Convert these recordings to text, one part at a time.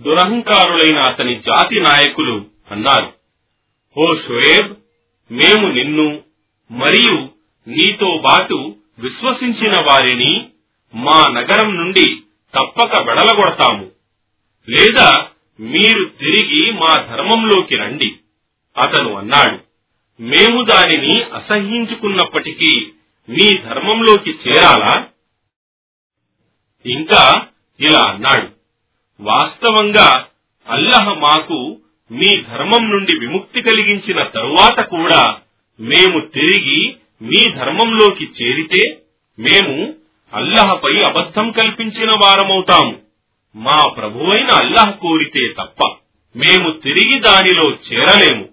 దురహంకారులైన అతని జాతి నాయకులు అన్నారు ఓ షోయేబ్ మేము నిన్ను మరియు నీతో బాటు విశ్వసించిన వారిని మా నగరం నుండి తప్పక వెడలగొడతాము. లేదా మీరు తిరిగి మా ధర్మంలోకి రండి. అతను అన్నాడు మేము దానిని అసహ్యించుకున్నప్పటికీ మీ ధర్మంలోకి చేరాలా? ఇంకా ఇలా అన్నాడు వాస్తవంగా అల్లహ మాకు మీ ధర్మం నుండి విముక్తి కలిగించిన తరువాత కూడా మేము తిరిగి మీ ధర్మంలోకి చేరితే మేము అల్లహపై అబద్ధం కల్పించిన వారమవుతాము. మా ప్రభువైన అల్లహ కోరితే తప్ప మేము తిరిగి దానిలో చేరలేము.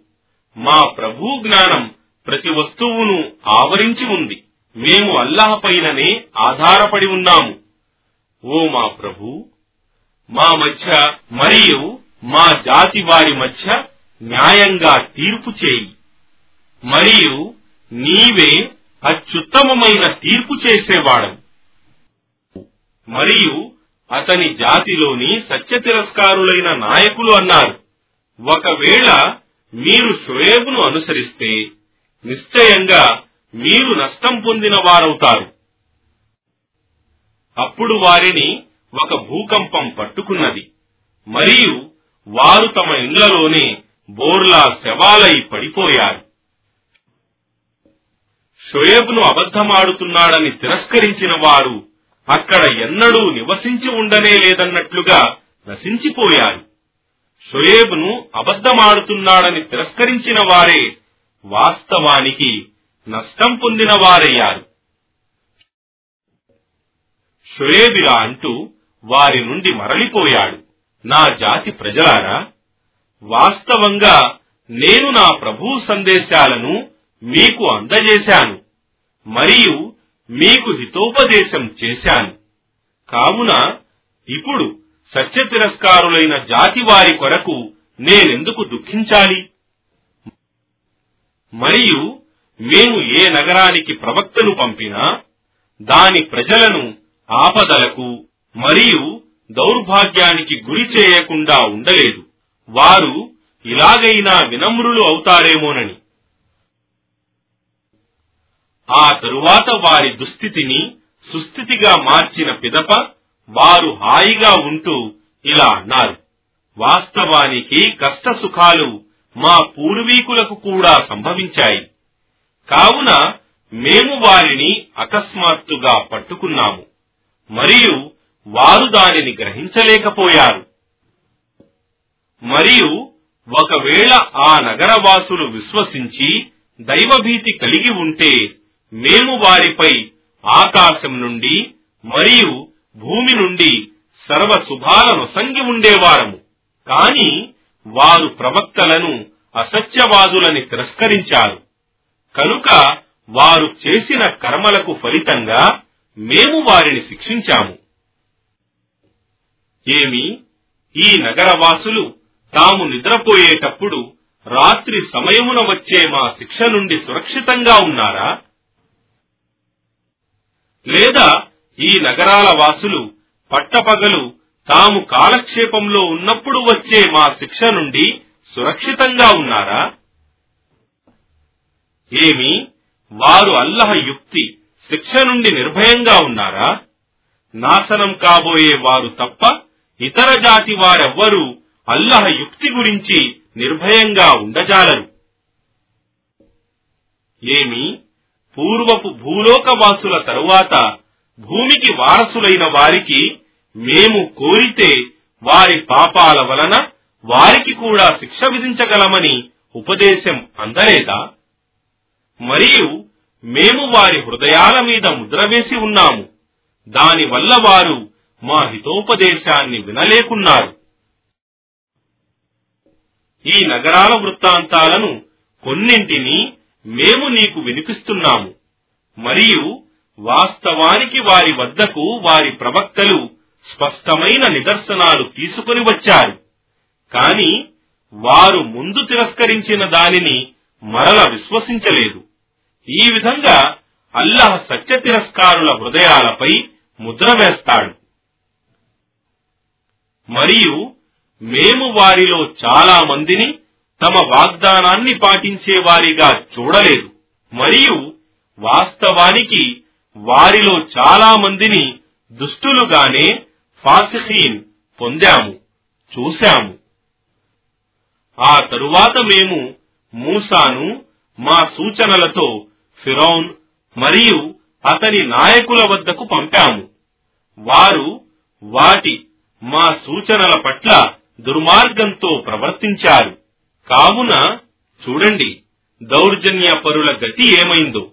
మా ప్రభు జ్ఞానం ప్రతి వస్తువును ఆవరించి ఉంది. మేము అల్లాహ్ పైననే ఆధారపడి ఉన్నాము. ఓ మా ప్రభు మా మధ్య మరియు మా జాతి వారి మధ్య న్యాయంగా తీర్పు చేయి. మరియు నీవే అత్యుత్తమమైన తీర్పు చేసేవాడవు. మరియు అతని జాతిలోని సత్య తిరస్కారులైన నాయకులు అన్నారు ఒకవేళ మీరు షోయేబును అనుసరిస్తే నిశ్చయంగా మీరు నష్టం పొందిన వారవుతారు. అప్పుడు వారిని ఒక భూకంపం పట్టుకున్నది. మరియు వారు తమ ఇండ్లలోనే బోర్లా శవాలై పడిపోయారు. షోయబ్ను అబద్ధమాడుతున్నాడని తిరస్కరించిన వారు అక్కడ ఎన్నడూ నివసించి ఉండనే లేదన్నట్లుగా నశించిపోయారు. షుయేబ్ను అబద్ధమాడుతున్నాడని తిరస్కరించిన వారే వాస్తవానికి నష్టం పొందిన వారయ్యారు. షోయేబిలా అంటూ వారి నుండి మరలిపోయాడు. నా జాతి ప్రజలారా వాస్తవంగా నేను నా ప్రభు సందేశాలను మీకు అందజేశాను మరియు మీకు హితోపదేశం చేశాను. కావున ఇప్పుడు సత్య తిరస్కారులైన జాతి వారి కొరకు నేనెందుకు దుఃఖించాలి? మరియు మేము ఏ నగరానికి ప్రవక్తను పంపినా దాని ప్రజలను ఆపదలకు మరియు దౌర్భాగ్యానికి గురి చేయకుండా ఉండలేదు. వారు ఇలాగైనా వినమ్రులు అవుతారేమోనని. ఆ తరువాత వారి దుస్థితిని సుస్థితిగా మార్చిన పిదప వారు హాయిగా ఉంటూ ఇలా అన్నారు. వాస్తవానికి కష్ట సుఖాలు మా పూర్వీకులకు కూడా సంభవించాయి. కావున మేము వారిని అకస్మాత్తుగా పట్టుకున్నాము. మరియు వారు దానిని గ్రహించలేకపోయారు. మరియు ఒకవేళ ఆ నగరవాసులు విశ్వసించి దైవభీతి కలిగి ఉంటే మేము వారిపై ఆకాశం నుండి మరియు భూమి నుండి సర్వ శుభాలను సంగి ఉండేవారము. కాని వారు ప్రవక్తలను అసత్యవాదులని తిరస్కరించారు. కనుక వారు చేసిన కర్మలకు ఫలితంగా మేము వారిని శిక్షించాము. ఏమి? ఈ నగరవాసులు తాము నిద్రపోయేటప్పుడు రాత్రి సమయమున వచ్చే మా శిక్ష నుండి సురక్షితంగా ఉన్నారా? లేదా ఈ నగరాల వాసులు పట్టపగలు తాము కాలక్షేపంలో ఉన్నప్పుడు వచ్చే మా శిక్ష నుండి సురక్షితంగా ఉన్నారా? ఏమి? వారు అల్లహ యుక్తి శిక్ష నుండి నిర్భయంగా ఉన్నారా? నాశనం కాబోయే వారు తప్ప ఇతర జాతి వారెవ్వరూ అల్లహ యుక్తి గురించి నిర్భయంగా ఉండజాలరు. ఏమి? పూర్వపు భూలోకవాసుల తరువాత భూమికి వారసులైన వారికి మేము కోరితే వారి పాపాల వలన వారికి కూడా శిక్ష విధించగలమని ఉపదేశం అందలేదా? మరియు మేము వారి హృదయాల మీద ముద్ర వేసి ఉన్నాము. దానివల్ల వారు మా హితోపదేశాన్ని వినలేకున్నారు. ఈ నగరాల వృత్తాంతాలను కొన్నింటిని మేము నీకు వినిపిస్తున్నాము. మరియు వాస్తవానికి వారి వద్దకు వారి ప్రవక్తలు స్పష్టమైన నిదర్శనాలు తీసుకుని వచ్చారు. కాని వారు ముందు తిరస్కరించిన దానిని మరల విశ్వసించలేదు. ఈ విధంగా అల్లహ సత్య తిరస్కారుల హృదయాలపై ముద్ర వేస్తాడు. మరియు మేము వారిలో చాలా మందిని తమ వాగ్దానాన్ని పాటించే వారిగా చూడలేదు. మరియు వాస్తవానికి వారిలో చాలా మందిని దుష్టులుగానే ఫాసిహీన్ పొందాము చూశాము. ఆ తరువాత మేము మూసాను మా సూచనలతో ఫిరౌన్ మరియు అతని నాయకుల వద్దకు పంపాము. వారు వాటి మా సూచనల పట్ల దుర్మార్గంతో ప్రవర్తించారు. కావున చూడండి దౌర్జన్య పరుల గతి ఏమైందో.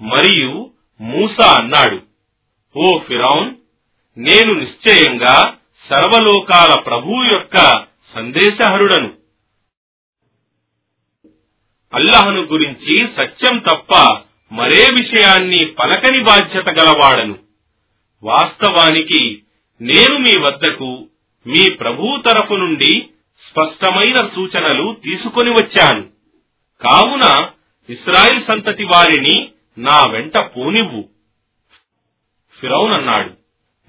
మరియు మూసా అన్నాడు ఓ ఫిరౌన్ నేను నిశ్చయంగా సర్వలోకాల ప్రభువు యొక్క సందేశహరుడను. అల్లహను గురించి సత్యం తప్ప మరే విషయాన్ని పలకని బాధ్యత గలవాడను. వాస్తవానికి నేను మీ వద్దకు మీ ప్రభువు తరఫు నుండి స్పష్టమైన సూచనలు తీసుకొని వచ్చాను. కావున ఇస్రాయిల్ సంతతి వారిని నా వెంట పోనివ్వు. ఫిరౌన్ అన్నాడు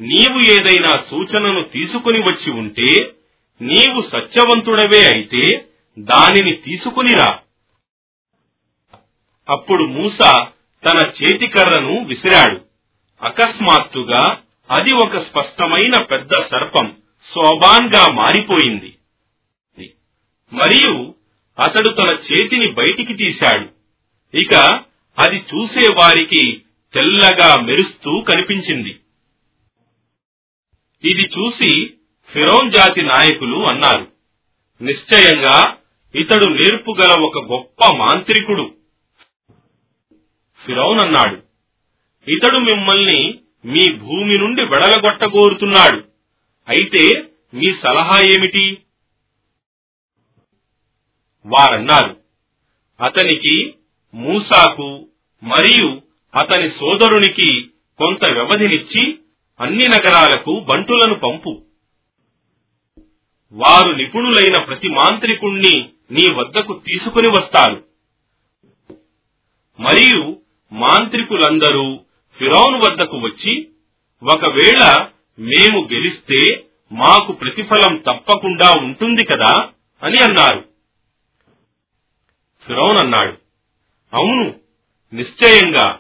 నీవు ఏదైనా సూచనను తీసుకుని వచ్చి ఉంటే నీవు సత్యవంతుడవే అయితే దానిని తీసుకునిరా అప్పుడు మూస తన చేతికర్రను విసిరాడు. అకస్మాత్తుగా అది ఒక స్పష్టమైన పెద్ద సర్పం శోభాన్గా మారిపోయింది. మరియు అతడు తన చేతిని బయటికి తీశాడు. ఇక అది చూసే వారికి తెల్లగా మెరుస్తూ కనిపించింది. ఇది చూసి ఫిరోన్ జాతి నాయకులు అన్నారు నిశ్చయంగా ఇతడు నేర్పుగల ఒక గొప్ప మాంత్రికుడు. ఫిరౌన్ అన్నాడు ఇతడు మిమ్మల్ని మీ భూమి నుండి వెడలగొట్టగోరుతున్నాడు. అయితే మీ సలహా ఏమిటి? వారన్నారు అతనికి మూసాకు మరియు అతని సోదరునికి కొంత వ్యవధినిచ్చి అన్ని నగరాలకు బంటులను పంపు. వారు నిపుణులైన ప్రతి మాంత్రికుణ్ణి నీ వద్దకు తీసుకుని వస్తారు. మరియు మాంత్రికులందరూ ఫిరౌన్ వద్దకు వచ్చి ఒకవేళ మేము గెలిస్తే మాకు ప్రతిఫలం తప్పకుండా ఉంటుంది కదా? అని అన్నారు. ఫిరౌన్ అన్నాడు అవును నిశ్చయంగా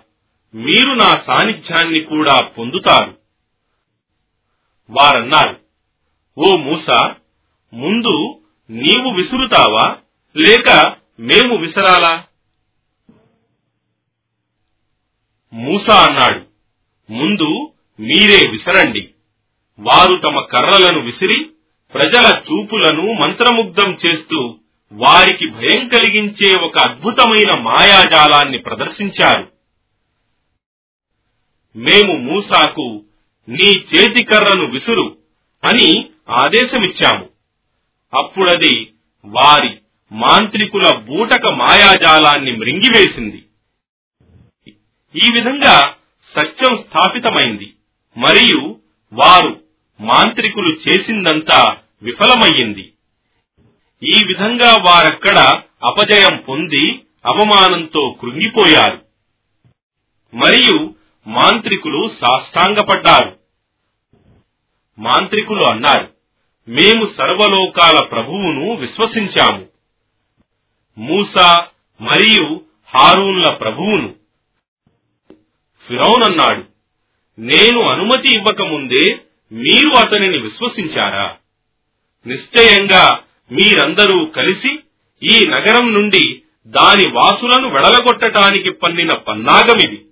మీరు నా సాన్నిధ్యాన్ని కూడా పొందుతారు. వారన్నారు ఓ మూస ముందు నీవు విసురుతావా లేక మేము విసరాలా? మూసా అన్నాడు. ముందు మీరే విసరండి. వారు తమ కర్రలను విసిరి ప్రజల చూపులను మంత్రముగ్ధం చేస్తూ వారికి భయం కలిగించే ఒక అద్భుతమైన మాయాజాలాన్ని ప్రదర్శించారు. మేము మూసాకు నీ చేతి కర్రను విసురు అని ఆదేశమిచ్చాము. అప్పుడది వారి మాంత్రికుల బూటక మాయాజాలాన్ని మృంగివేసింది. ఈ విధంగా సత్యం స్థాపితమైంది. మరియు వారు మాంత్రికులు చేసిందంతా విఫలమయ్యింది. ఈ విధంగా వారక్కడ అపజయం పొంది అవమానంతో కృంగిపోయారు. మరియు మాంత్రికులు సాష్టాంగపడ్డారు. మాంత్రికులు అన్నారు మేము సర్వలోకాల ప్రభువును విశ్వసించాము. మూసా మరియు హారూన్ల ప్రభువును ఫిరౌన్ అన్నాడు నేను అనుమతి ఇవ్వకముందే మీరు అతనిని విశ్వసించారా? నిశ్చయంగా మీరందరూ కలిసి ఈ నగరం నుండి దాని వాసులను వెడలగొట్టటానికి పన్నిన పన్నాగమిది.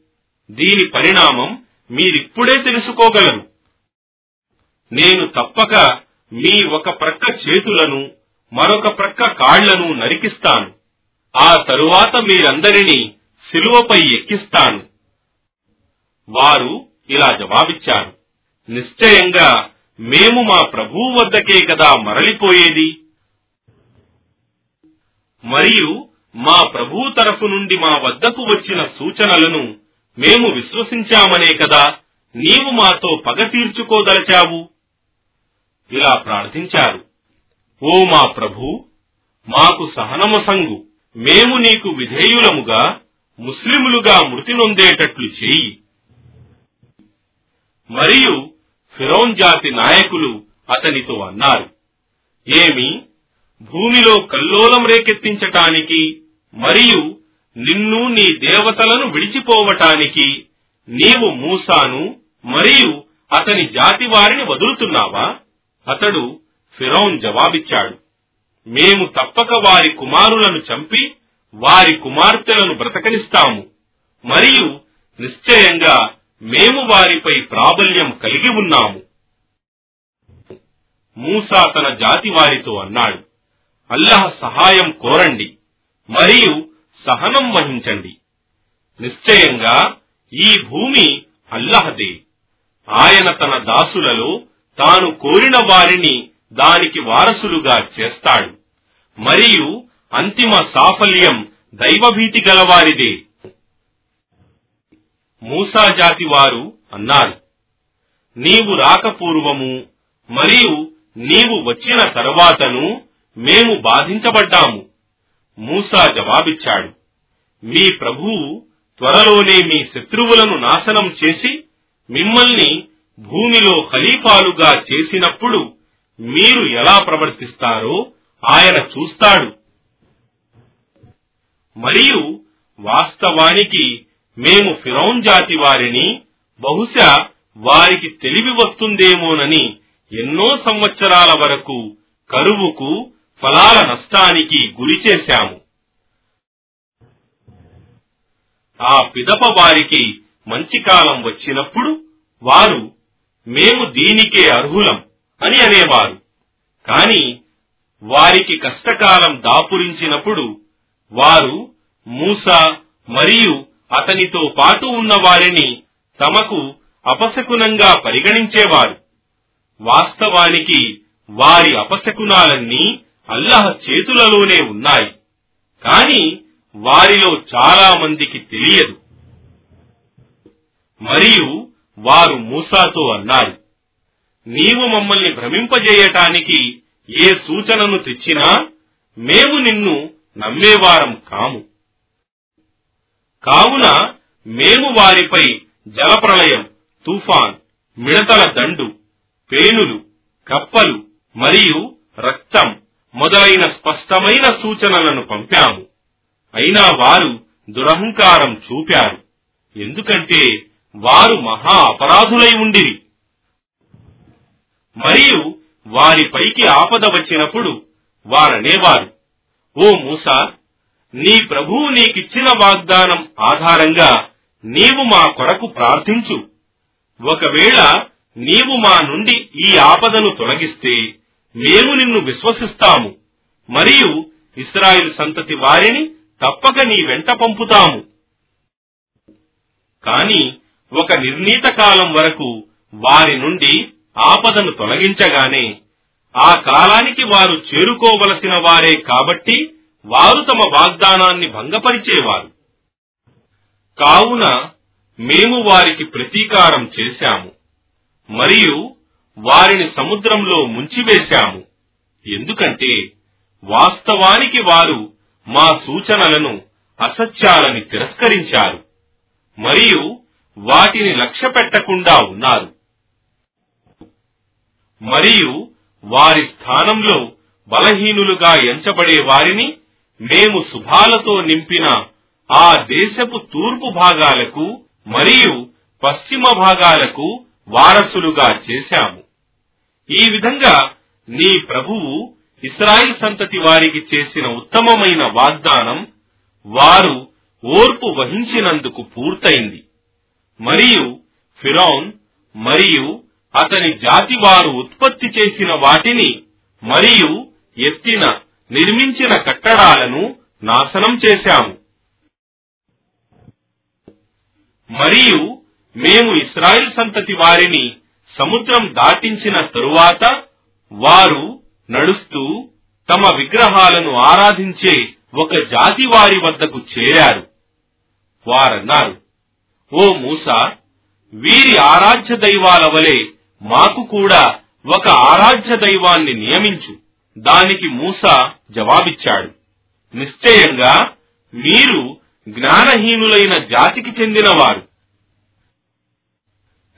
దీని పరిణామం మీరిప్పుడే తెలుసుకోగలరు నేను తప్పక మీ ఒక ప్రక్క చేతులను మరొక ప్రక్క కాళ్ళను నరికిస్తాను. ఆ తరువాత మీరందరినీ శిలువపై ఎక్కిస్తాను. వారు ఇలా జవాబిచ్చారు. నిశ్చయంగా మేము మా ప్రభువు వద్దకే కదా మరలిపోయేది? మరియు మా ప్రభువు తరఫు నుండి మా వద్దకు వచ్చిన సూచనలను మేము విశ్వసించామనే కదా నీవు మాతో పగ తీర్చుకోదలచావు? ఇలా ప్రార్థించారు. ఓ మా ప్రభు మాకు సహనమసంగు మేము నీకు విధేయులముగా ముస్లిములుగా మృతి నొందేటట్లు చేయి. మరియు ఫిరౌన్ జాతి నాయకులు అతనితో అన్నారు ఏమి? భూమిలో కల్లోలం రేకెత్తించటానికి మరియు నిన్ను నీ దేవతలను విడిచిపోవటానికి నీవు మూసాను మరియు అతని జాతి వారిని వదులుతున్నావా? అతడు ఫిరౌన్ జవాబిచ్చాడు మేము తప్పక వారి కుమారులను చంపి వారి కుమార్తెలను బ్రతకనిస్తాము మరియు నిశ్చయంగా మేము వారిపై ప్రాబల్యం కలిగి ఉన్నాము. మూసా తన జాతి వారితో అన్నాడు అల్లాహ్ సహాయం కోరండి మరియు సహనం వహించండి. నిశ్చయంగా ఈ భూమి అల్లహదే. ఆయన తన దాసులలో తాను కోరిన వారిని దానికి వారసులుగా చేస్తాడు. మరియు అంతిమ సాఫల్యం దైవభీతి గలవారిదే. మూసా జాతి వారు అన్నారు. నీవు రాకపూర్వము మరియు నీవు వచ్చిన తరువాతను మేము బాధించబడ్డాము. మూసా జవాబిచ్చాడు. మీ ప్రభువు త్వరలోనే మీ శత్రువులను నాశనం చేసి మిమ్మల్ని భూమిలో ఖలీఫాలుగా చేసినప్పుడు మీరు ఎలా ప్రవర్తిస్తారో ఆయన చూస్తాడు. మరియు వాస్తవానికి మేము ఫిరౌన్ జాతి వారిని బహుశా వారికి తెలివి వస్తుందేమోనని ఎన్నో సంవత్సరాల వరకు కరువుకు ఫలాల నష్టానికి గురి చేశాము. ఆ పిదప వారికి మంచి కాలం వచ్చినప్పుడు వారు మేము దీనికే అర్హులం అని అనేవారు. కాని వారికి కష్టకాలం దాపురించినప్పుడు వారు మూస మరియు అతనితో పాటు ఉన్న వారిని తమకు అపశకునంగా పరిగణించేవారు. వాస్తవానికి వారి అపశకునాలన్నీ అల్లహ చేతులలోనే ఉన్నాయి. కాని వారిలో చాలా మందికి తెలియదు. మరియు వారు మూసాతో అన్నారు నీవు మమ్మల్ని భ్రమింపజేయటానికి ఏ సూచనను తెచ్చినా మేము నిన్ను నమ్మేవారం కాము. కావున మేము వారిపై జలప్రళయం తుఫాన్ మిడతల దండు పేనులు కప్పలు మరియు రక్తం మొదలైన స్పష్టమైన సూచనలను పంపాము. అయినా వారు దురహంకారం చూపారు. ఎందుకంటే వారు మహా అపరాధులై ఉండిరి. మరియు వారిపైకి ఆపద వచ్చినప్పుడు వారనేవారు ఓ మూసా నీ ప్రభువు నీకిచ్చిన వాగ్దానం ఆధారంగా నీవు మా కొరకు ప్రార్థించు. ఒకవేళ నీవు మా నుండి ఈ ఆపదను తొలగిస్తే మేము నిన్ను విశ్వసిస్తాము. మరియు ఇస్రాయిల్ సంతతి వారిని తప్పక నీ వెంట పంపుతాము. కాని ఒక నిర్ణీత కాలం వరకు వారి నుండి ఆపదను తొలగించగానే ఆ కాలానికి వారు చేరుకోవలసిన వారే కాబట్టి వారు తమ వాగ్దానాన్ని భంగపరిచేవారు. కావున మేము వారికి ప్రతీకారం చేశాము మరియు వారిని సముద్రంలో ముంచివేశాము. ఎందుకంటే వాస్తవానికి వారు మా సూచనలను అసత్యాలని తిరస్కరించారు మరియు వాటిని లక్ష్య పెట్టకుండా ఉన్నారు. మరియు వారి స్థానంలో బలహీనులుగా ఎంచబడే వారిని మేము శుభాలతో నింపిన ఆ దేశపు తూర్పు భాగాలకు మరియు పశ్చిమ భాగాలకు వారసులుగా చేశాము. ఈ విధంగా నీ ప్రభువు ఇస్రాయిల్ సంతతి వారికి చేసిన ఉత్తమమైన వాగ్దానం వారు ఓర్పు వహించినందుకు పూర్తయింది. మరియు ఫిరౌన్ మరియు అతని జాతి వారు ఉత్పత్తి చేసిన వాటిని మరియు ఎత్తిన నిర్మించిన కట్టడాలను నాశనం చేశాము. మరియు మేము ఇస్రాయిల్ సంతతి వారిని సముద్రం దాటించిన తరువాత వారు నడుస్తూ తమ విగ్రహాలను ఆరాధించే ఒక జాతి వారి వద్దకు చేరారు. వారన్నారు ఓ మూసా వీరి ఆరాధ్య దైవాల వలె మాకు కూడా ఒక ఆరాధ్య దైవాన్ని నియమించు. దానికి మూస జవాబిచ్చాడు. నిశ్చయంగా మీరు జ్ఞానహీనులైన జాతికి చెందినవారు.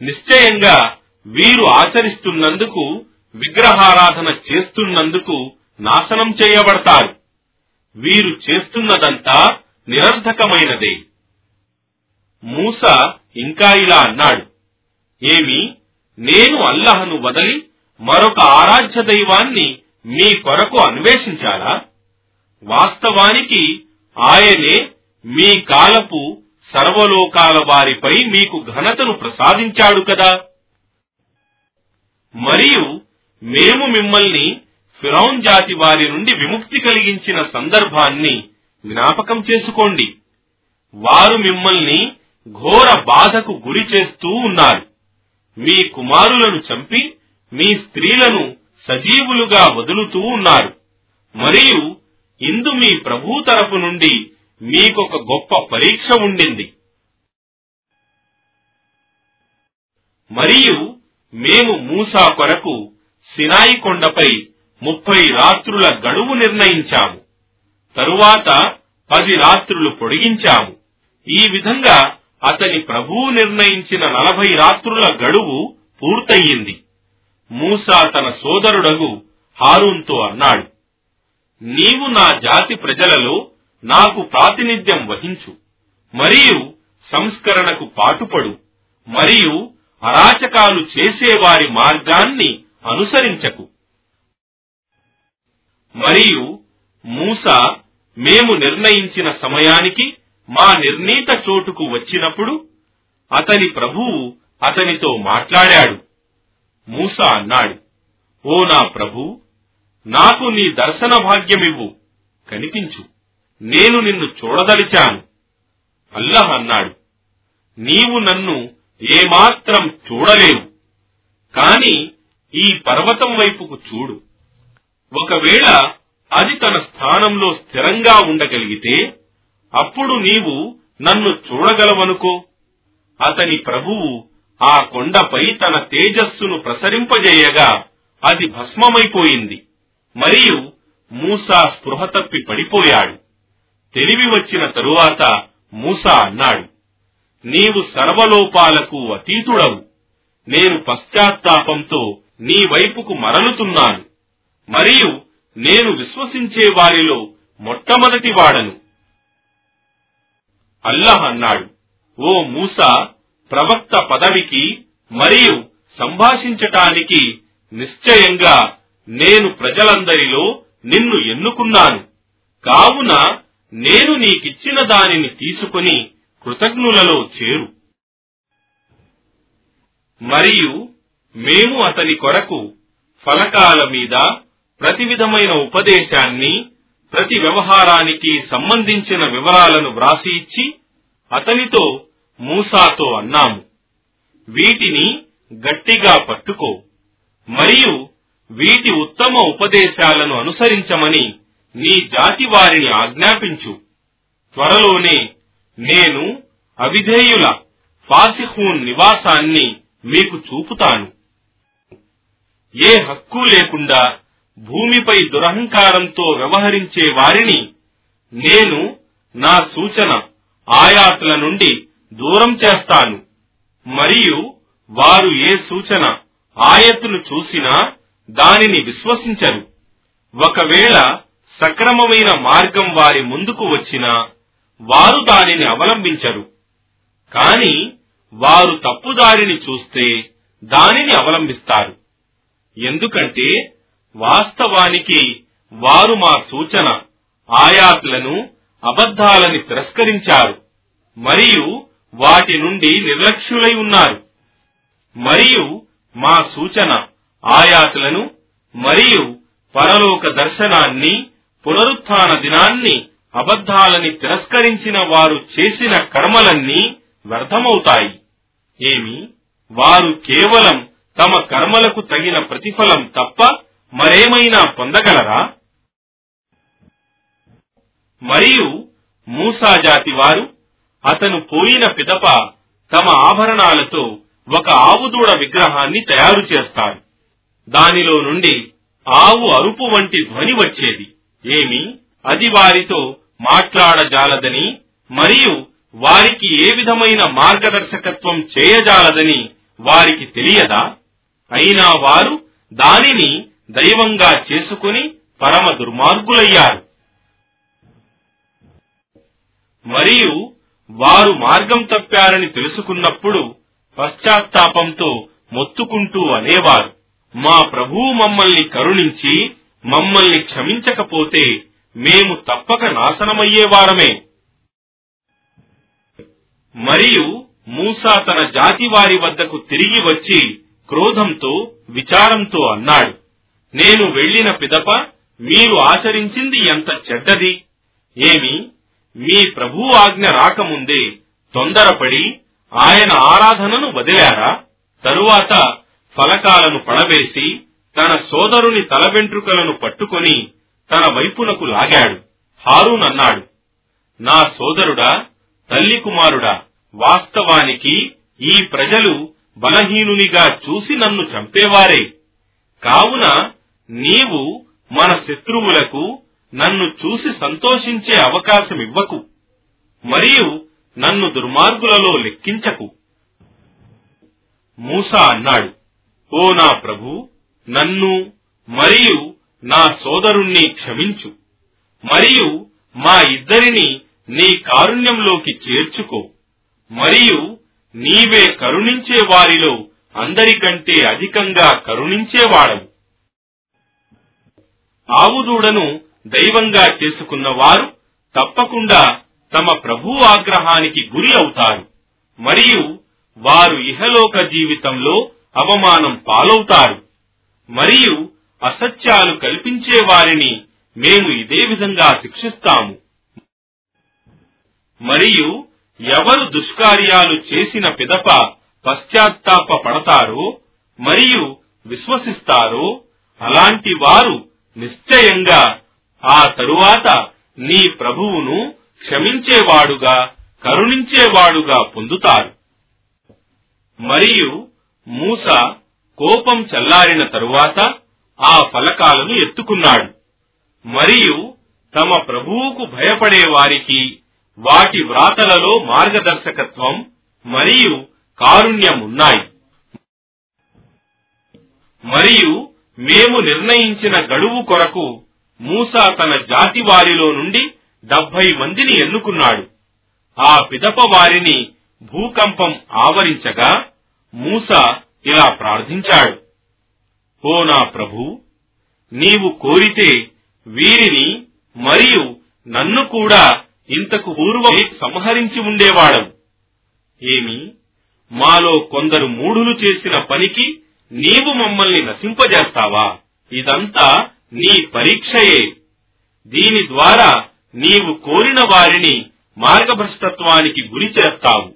నిశ్చయంగా వీరు ఆచరిస్తున్నందుకు విగ్రహారాధన చేస్తున్నందుకు నాశనం చేయబడతారు. వీరు చేస్తున్నదంతా నిరర్ధకమైనదే మూస ఇంకా ఇలా అన్నాడు. ఏమి? నేను అల్లహను వదలి మరొక ఆరాధ్య దైవాన్ని మీ కొరకు అన్వేషించాలా? వాస్తవానికి ఆయనే మీ కాలపు సర్వలోకాల వారిపై మీకు ఘనతను ప్రసాదించాడు కదా. మరియు మేము మిమ్మల్ని ఫిరౌన్ జాతి వారి నుండి విముక్తి కలిగించిన సందర్భాన్ని జ్ఞాపకం చేసుకోండి. వారు మిమ్మల్ని ఘోర బాధకు గురి చేస్తూ ఉన్నారు. మీ కుమారులను చంపి మీ స్త్రీలను సజీవులుగా వదులుతూ ఉన్నారు. మరియు ఇందు మీ ప్రభు తరపు నుండి మీకొక గొప్ప పరీక్ష ఉండింది. మరియు మేము మూసా కొరకు సినాయి కొండపై ముప్పై రాత్రుల గడువు నిర్ణయించాము. తరువాత పది రాత్రులు పొడిగించాము. ఈ విధంగా అతని ప్రభువు నిర్ణయించిన నలభై రాత్రుల గడువు పూర్తయింది. మూసా తన సోదరుడగు హారూన్తో అన్నాడు నీవు నా జాతి ప్రజలలో నాకు ప్రాతినిధ్యం వహించు మరియు సంస్కరణకు పాటుపడు మరియు అరాచకాలు చేసేవారి మార్గాన్ని అనుసరించకు. మరియు మూస మేము నిర్ణయించిన సమయానికి మా నిర్ణీత చోటుకు వచ్చినప్పుడు అతని ప్రభువు అతనితో మాట్లాడాడు. మూస అన్నాడు ఓ నా ప్రభు నాకు నీ దర్శన భాగ్యమివ్వు కనిపించు. నేను నిన్ను చూడదలిచాను. అల్లహ అన్నాడు నీవు నన్ను ఏమాత్రం చూడలేవు కాని ఈ పర్వతం వైపుకు చూడు. ఒకవేళ అది తన స్థానంలో స్థిరంగా ఉండగలిగితే అప్పుడు నీవు నన్ను చూడగలవనుకో. అతని ప్రభువు ఆ కొండపై తన తేజస్సును ప్రసరింపజేయగా అది భస్మమైపోయింది. మరియు మూసా స్పృహ తప్పి పడిపోయాడు. తెలివి వచ్చిన తరువాత మూసా అన్నాడు నీవు సర్వలోపాలకు అతీతుడవు. నేను పశ్చాత్తాపంతో నీ వైపుకు మరలుతున్నాను. మరియు నేను విశ్వసించే వారిలో మొట్టమొదటి వాడను. అల్లహ్ అన్నాడు ఓ మూసా ప్రవక్త పదవికి మరియు సంభాషించటానికి నిశ్చయంగా నేను ప్రజలందరిలో నిన్ను ఎన్నుకున్నాను. కావున నేను నీకిచ్చిన దానిని తీసుకుని కృతజ్ఞులలో చేరు. మరియు మేము అతని కొరకు ఫలకాల మీద ప్రతి విధమైన ఉపదేశాన్ని ప్రతి వ్యవహారానికి సంబంధించిన వివరాలను వ్రాసి ఇచ్చి అతనితో మూసాతో అన్నాము. వీటిని గట్టిగా పట్టుకో. మరియు వీటి ఉత్తమ ఉపదేశాలను అనుసరించమని నీ జాతి వారిని ఆజ్ఞాపించు. త్వరలోనే నేను అవిధేయుల ఫాసిహూన్ నివాసాన్ని మీకు చూపుతాను. ఏ హక్కు లేకుండా భూమిపై దురహంకారంతో వ్యవహరించే వారిని నేను నా సూచన ఆయాతుల నుండి దూరం చేస్తాను. మరియు వారు ఏ సూచన ఆయత్తును చూసినా దానిని విశ్వసించరు. ఒకవేళ సక్రమమైన మార్గం వారి ముందుకు వచ్చినా వారు దానిని అవలంబించరు. కాని వారు తప్పుదారిని చూస్తే దానిని అవలంబిస్తారు. ఎందుకంటే వాస్తవానికి వారు మా సూచన ఆయాత్లను అబద్ధాలని తిరస్కరించారు. మరియు వాటి నుండి నిర్లక్ష్యులై ఉన్నారు. మరియు మా సూచన ఆయాతులను మరియు పరలోక దర్శనాన్ని పునరుత్థాన దినాన్ని అబద్ధాలని తిరస్కరించిన వారు చేసిన కర్మలన్నీ వ్యర్థమవుతాయి. ఏమి? వారు కేవలం తమ కర్మలకు తగిన ప్రతిఫలం తప్ప మరేమైనా పొందగలరా? మరియు మూసా జాతి వారు అతను పోయిన పిదప తమ ఆభరణాలతో ఒక ఆవుదూడ విగ్రహాన్ని తయారు చేస్తారు. దానిలో నుండి ఆవు అరుపు వంటి ధ్వని వచ్చేది. ఏమి? అది వారితో మాట్లాడజాలదని మరియు వారికి ఏ విధమైన మార్గదర్శకత్వం చేయజాలదని వారికి తెలియదా? అయినా వారు దానిని దైవంగా చేసుకుని పరమ దుర్మార్గులయ్యారు. మరియు వారు మార్గం తప్పారని తెలుసుకున్నప్పుడు పశ్చాత్తాపంతో మొత్తుకుంటూ అనేవారు. మా ప్రభువు మమ్మల్ని కరుణించి మమ్మల్ని క్షమించకపోతే మేము తప్పక నాశనమయ్యేవారమే మరియు మూసా తన జాతి వారి వద్దకు తిరిగి వచ్చి క్రోధంతో విచారంతో అన్నాడు నేను వెళ్ళిన పిదప మీరు ఆచరించింది ఎంత చెడ్డది. ఏమి? మీ ప్రభు ఆజ్ఞ రాకముందే తొందరపడి ఆయన ఆరాధనను వదిలారా? తరువాత ఫలకాలను పడవేసి తన సోదరుని తల వెంట్రుకలను పట్టుకొని తన వైపునకు లాగాడు. హారూన్ అన్నాడు నా సోదరుడా తల్లి కుమారుడా వాస్తవానికి ఈ ప్రజలు బలహీనునిగా చూసి నన్ను చంపేవారే. కావున నీవు మన శత్రువులకు నన్ను చూసి సంతోషించే అవకాశం ఇవ్వకు. మరియు నన్ను దుర్మార్గులలో లెక్కించకు. మూసా అన్నాడు ఓ నా ప్రభు నన్ను మరియు నా సోదరుణ్ణి క్షమించు. మరియు మా ఇద్దరిని నీ కారుణ్యంలోకి చేర్చుకో. మరియు నీవే కరుణించే వారిలో అందరికంటే అధికంగా కరుణించేవాడవు ఆవుదూడను దైవంగా చేసుకున్న వారు తప్పకుండా తమ ప్రభు ఆగ్రహానికి గురి అవుతారు. మరియు వారు ఇహలోక జీవితంలో అవమానం పాలవుతారు. మరియు అసత్యాలు కల్పించే వారిని మేము ఇదే విధంగా శిక్షిస్తాము. మరియు ఎవరు దుష్కార్యాలు చేసిన పిదప పశ్చాత్తాప పడతారో మరియు విశ్వసిస్తారో అలాంటి వారు నిశ్చయంగా ఆ తరువాత నీ ప్రభువును క్షమించేవాడుగా కరుణించేవాడుగా పొందుతారు. మరియు మూస కోపం చల్లారిన తరువాత ఆ ఫలకాలను ఎత్తుకున్నాడు. మరియు తమ ప్రభువుకు భయపడే వారికి వాటి వ్రాతలలో మార్గదర్శకత్వం మరియు కారుణ్యం ఉన్నాయి మరియు మేము నిర్ణయించిన గడువు కొరకు మూసా తన జాతి వారిలో నుండి డెబ్బై మందిని ఎన్నుకున్నాడు. ఆ పిదప వారిని భూకంపం ఆవరించగా మూసా ఇలా ప్రార్థించాడు. ఓ నా ప్రభు నీవు కోరితే వీరిని మరియు నన్ను కూడా ఇంతకు పూర్వం సంహరించి ఉండేవాడు ఏమి మాలో కొందరు మూఢులు చేసిన పనికి నీవు మమ్మల్ని నశింపజేస్తావా? ఇదంతా నీ పరీక్షయే. దీని ద్వారా నీవు కోరిన వారిని మార్గభ్రష్టత్వానికి గురి చేస్తావు.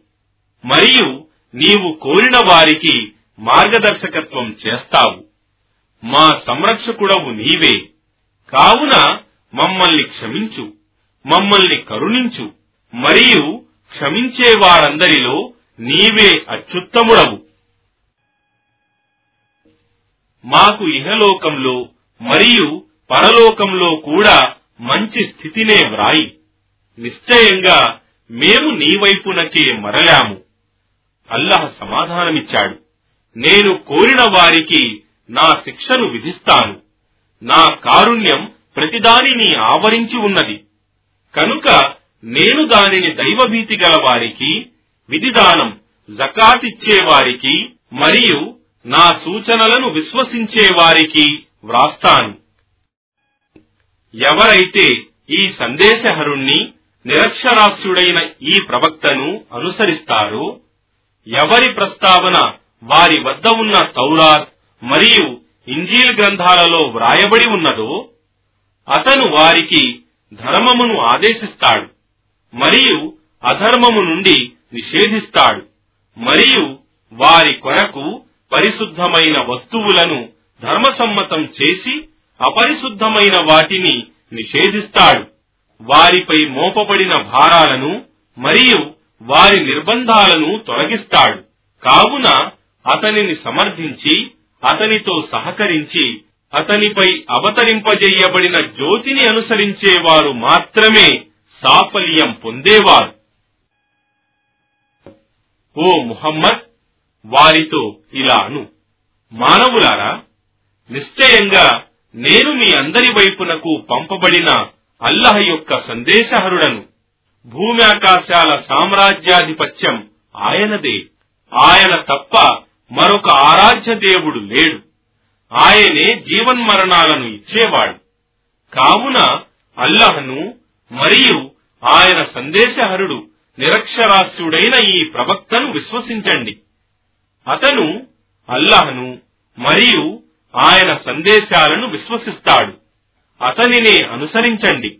మరియు నీవు కోరిన వారికి మార్గదర్శకత్వం చేస్తావు. మా సంరక్షకుడవు నీవే. కావున మమ్మల్ని క్షమించు మమ్మల్ని కరుణించు మరియు క్షమించే వారందరిలో నీవే అత్యుత్తముడవు. మాకు ఇహలోకంలో మరియు పరలోకంలో కూడా మంచి స్థితినే వ్రాయి. నిశ్చయంగా మేము నీ వైపునకే మరలాము. అల్లహ సమాధానమిచ్చాడు. నేను కోరిన వారికి నా శిక్షను విధిస్తాను. నా కారుణ్యం ప్రతిదానిని ఆవరించి ఉన్నది. కనుక నేను దానిని దైవభీతి గల వారికి విధిదానం జకాతిచ్చే వారికి మరియు నా సూచనలను విశ్వసించే వారికి వ్రాస్తాను. ఎవరైతే ఈ సందేశహరుణ్ణి నిరక్షరాస్యుడైన ఈ ప్రవక్తను అనుసరిస్తారో ఎవరి ప్రస్తావన వారి వద్ద ఉన్న తౌరాత్ మరియు ఇంజీల్ గ్రంథాలలో వ్రాయబడి ఉన్నదో అతను వారికి ధర్మమును ఆదేశిస్తాడు మరియు అధర్మము నుండి నిషేధిస్తాడు మరియు వారి కొరకు పరిశుద్ధమైన వస్తువులను ధర్మసమ్మతం చేసి అపరిశుద్ధమైన వాటిని నిషేధిస్తాడు. వారిపై మోపబడిన భారాలను మరియు వారి నిర్బంధాలను తొలగిస్తాడు. కావున అతనిని సమర్థించి అతనితో సహకరించి అతనిపై అవతరింపజేయబడిన జ్యోతిని అనుసరించేవారు మాత్రమే సాఫల్యం పొందేవారు. ఓ ముహమ్మద్ వారితో ఇలా అను. మానవులారా నిశ్చయంగా నేను మీ అందరి వైపునకు పంపబడిన అల్లహ యొక్క సందేశహరుడను. భూమి ఆకాశాల సామ్రాజ్యాధిపత్యం ఆయనదే. ఆయన తప్ప మరొక ఆరాధ్య దేవుడు లేడు. ఆయనే జీవన్మరణాలను ఇచ్చేవాడు. కావున అల్లహను మరియు ఆయన సందేశహరుడు నిరక్షరాస్యుడైన ఈ ప్రవక్తను విశ్వసించండి. అతను అల్లహను మరియు ఆయన సందేశాలను విశ్వసిస్తాడు. అతనినే అనుసరించండి.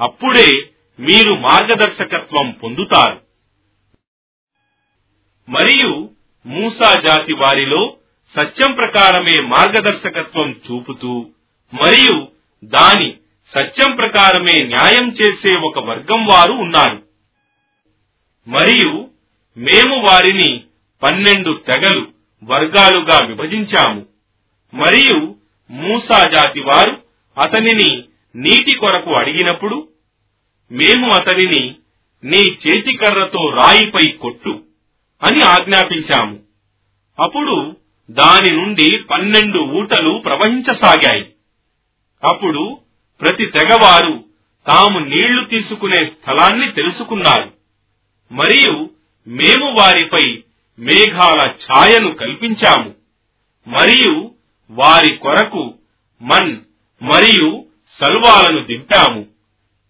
అప్పుడే మీరు మార్గదర్శకత్వం పొందుతారు. మరియు మూసా జాతి వారిలో సత్యం ప్రకారమే మార్గదర్శకత్వం చూపుతూ మరియు దాని సత్యం ప్రకారమే న్యాయం చేసే ఒక వర్గం వారు ఉన్నారు. మరియు మేము వారిని పన్నెండు తెగలు వర్గాలుగా విభజించాము. మరియు మూసా జాతి వారు అతనిని నీటి కొరకు అడిగినప్పుడు మేము అతనిని నీ చేతికర్రతో రాయిపై కొట్టు అని ఆజ్ఞాపించాము. అప్పుడు దాని నుండి పన్నెండు ఊటలు ప్రవహించసాగాయి. అప్పుడు ప్రతి తెగవారు తాము నీళ్ళు తీసుకునే స్థలాన్ని తెలుసుకున్నారు. మరియు మేము వారిపై మేఘాల ఛాయను కల్పించాము. మరియు వారి కొరకు మన్ మరియు సల్వాలను దింపాము.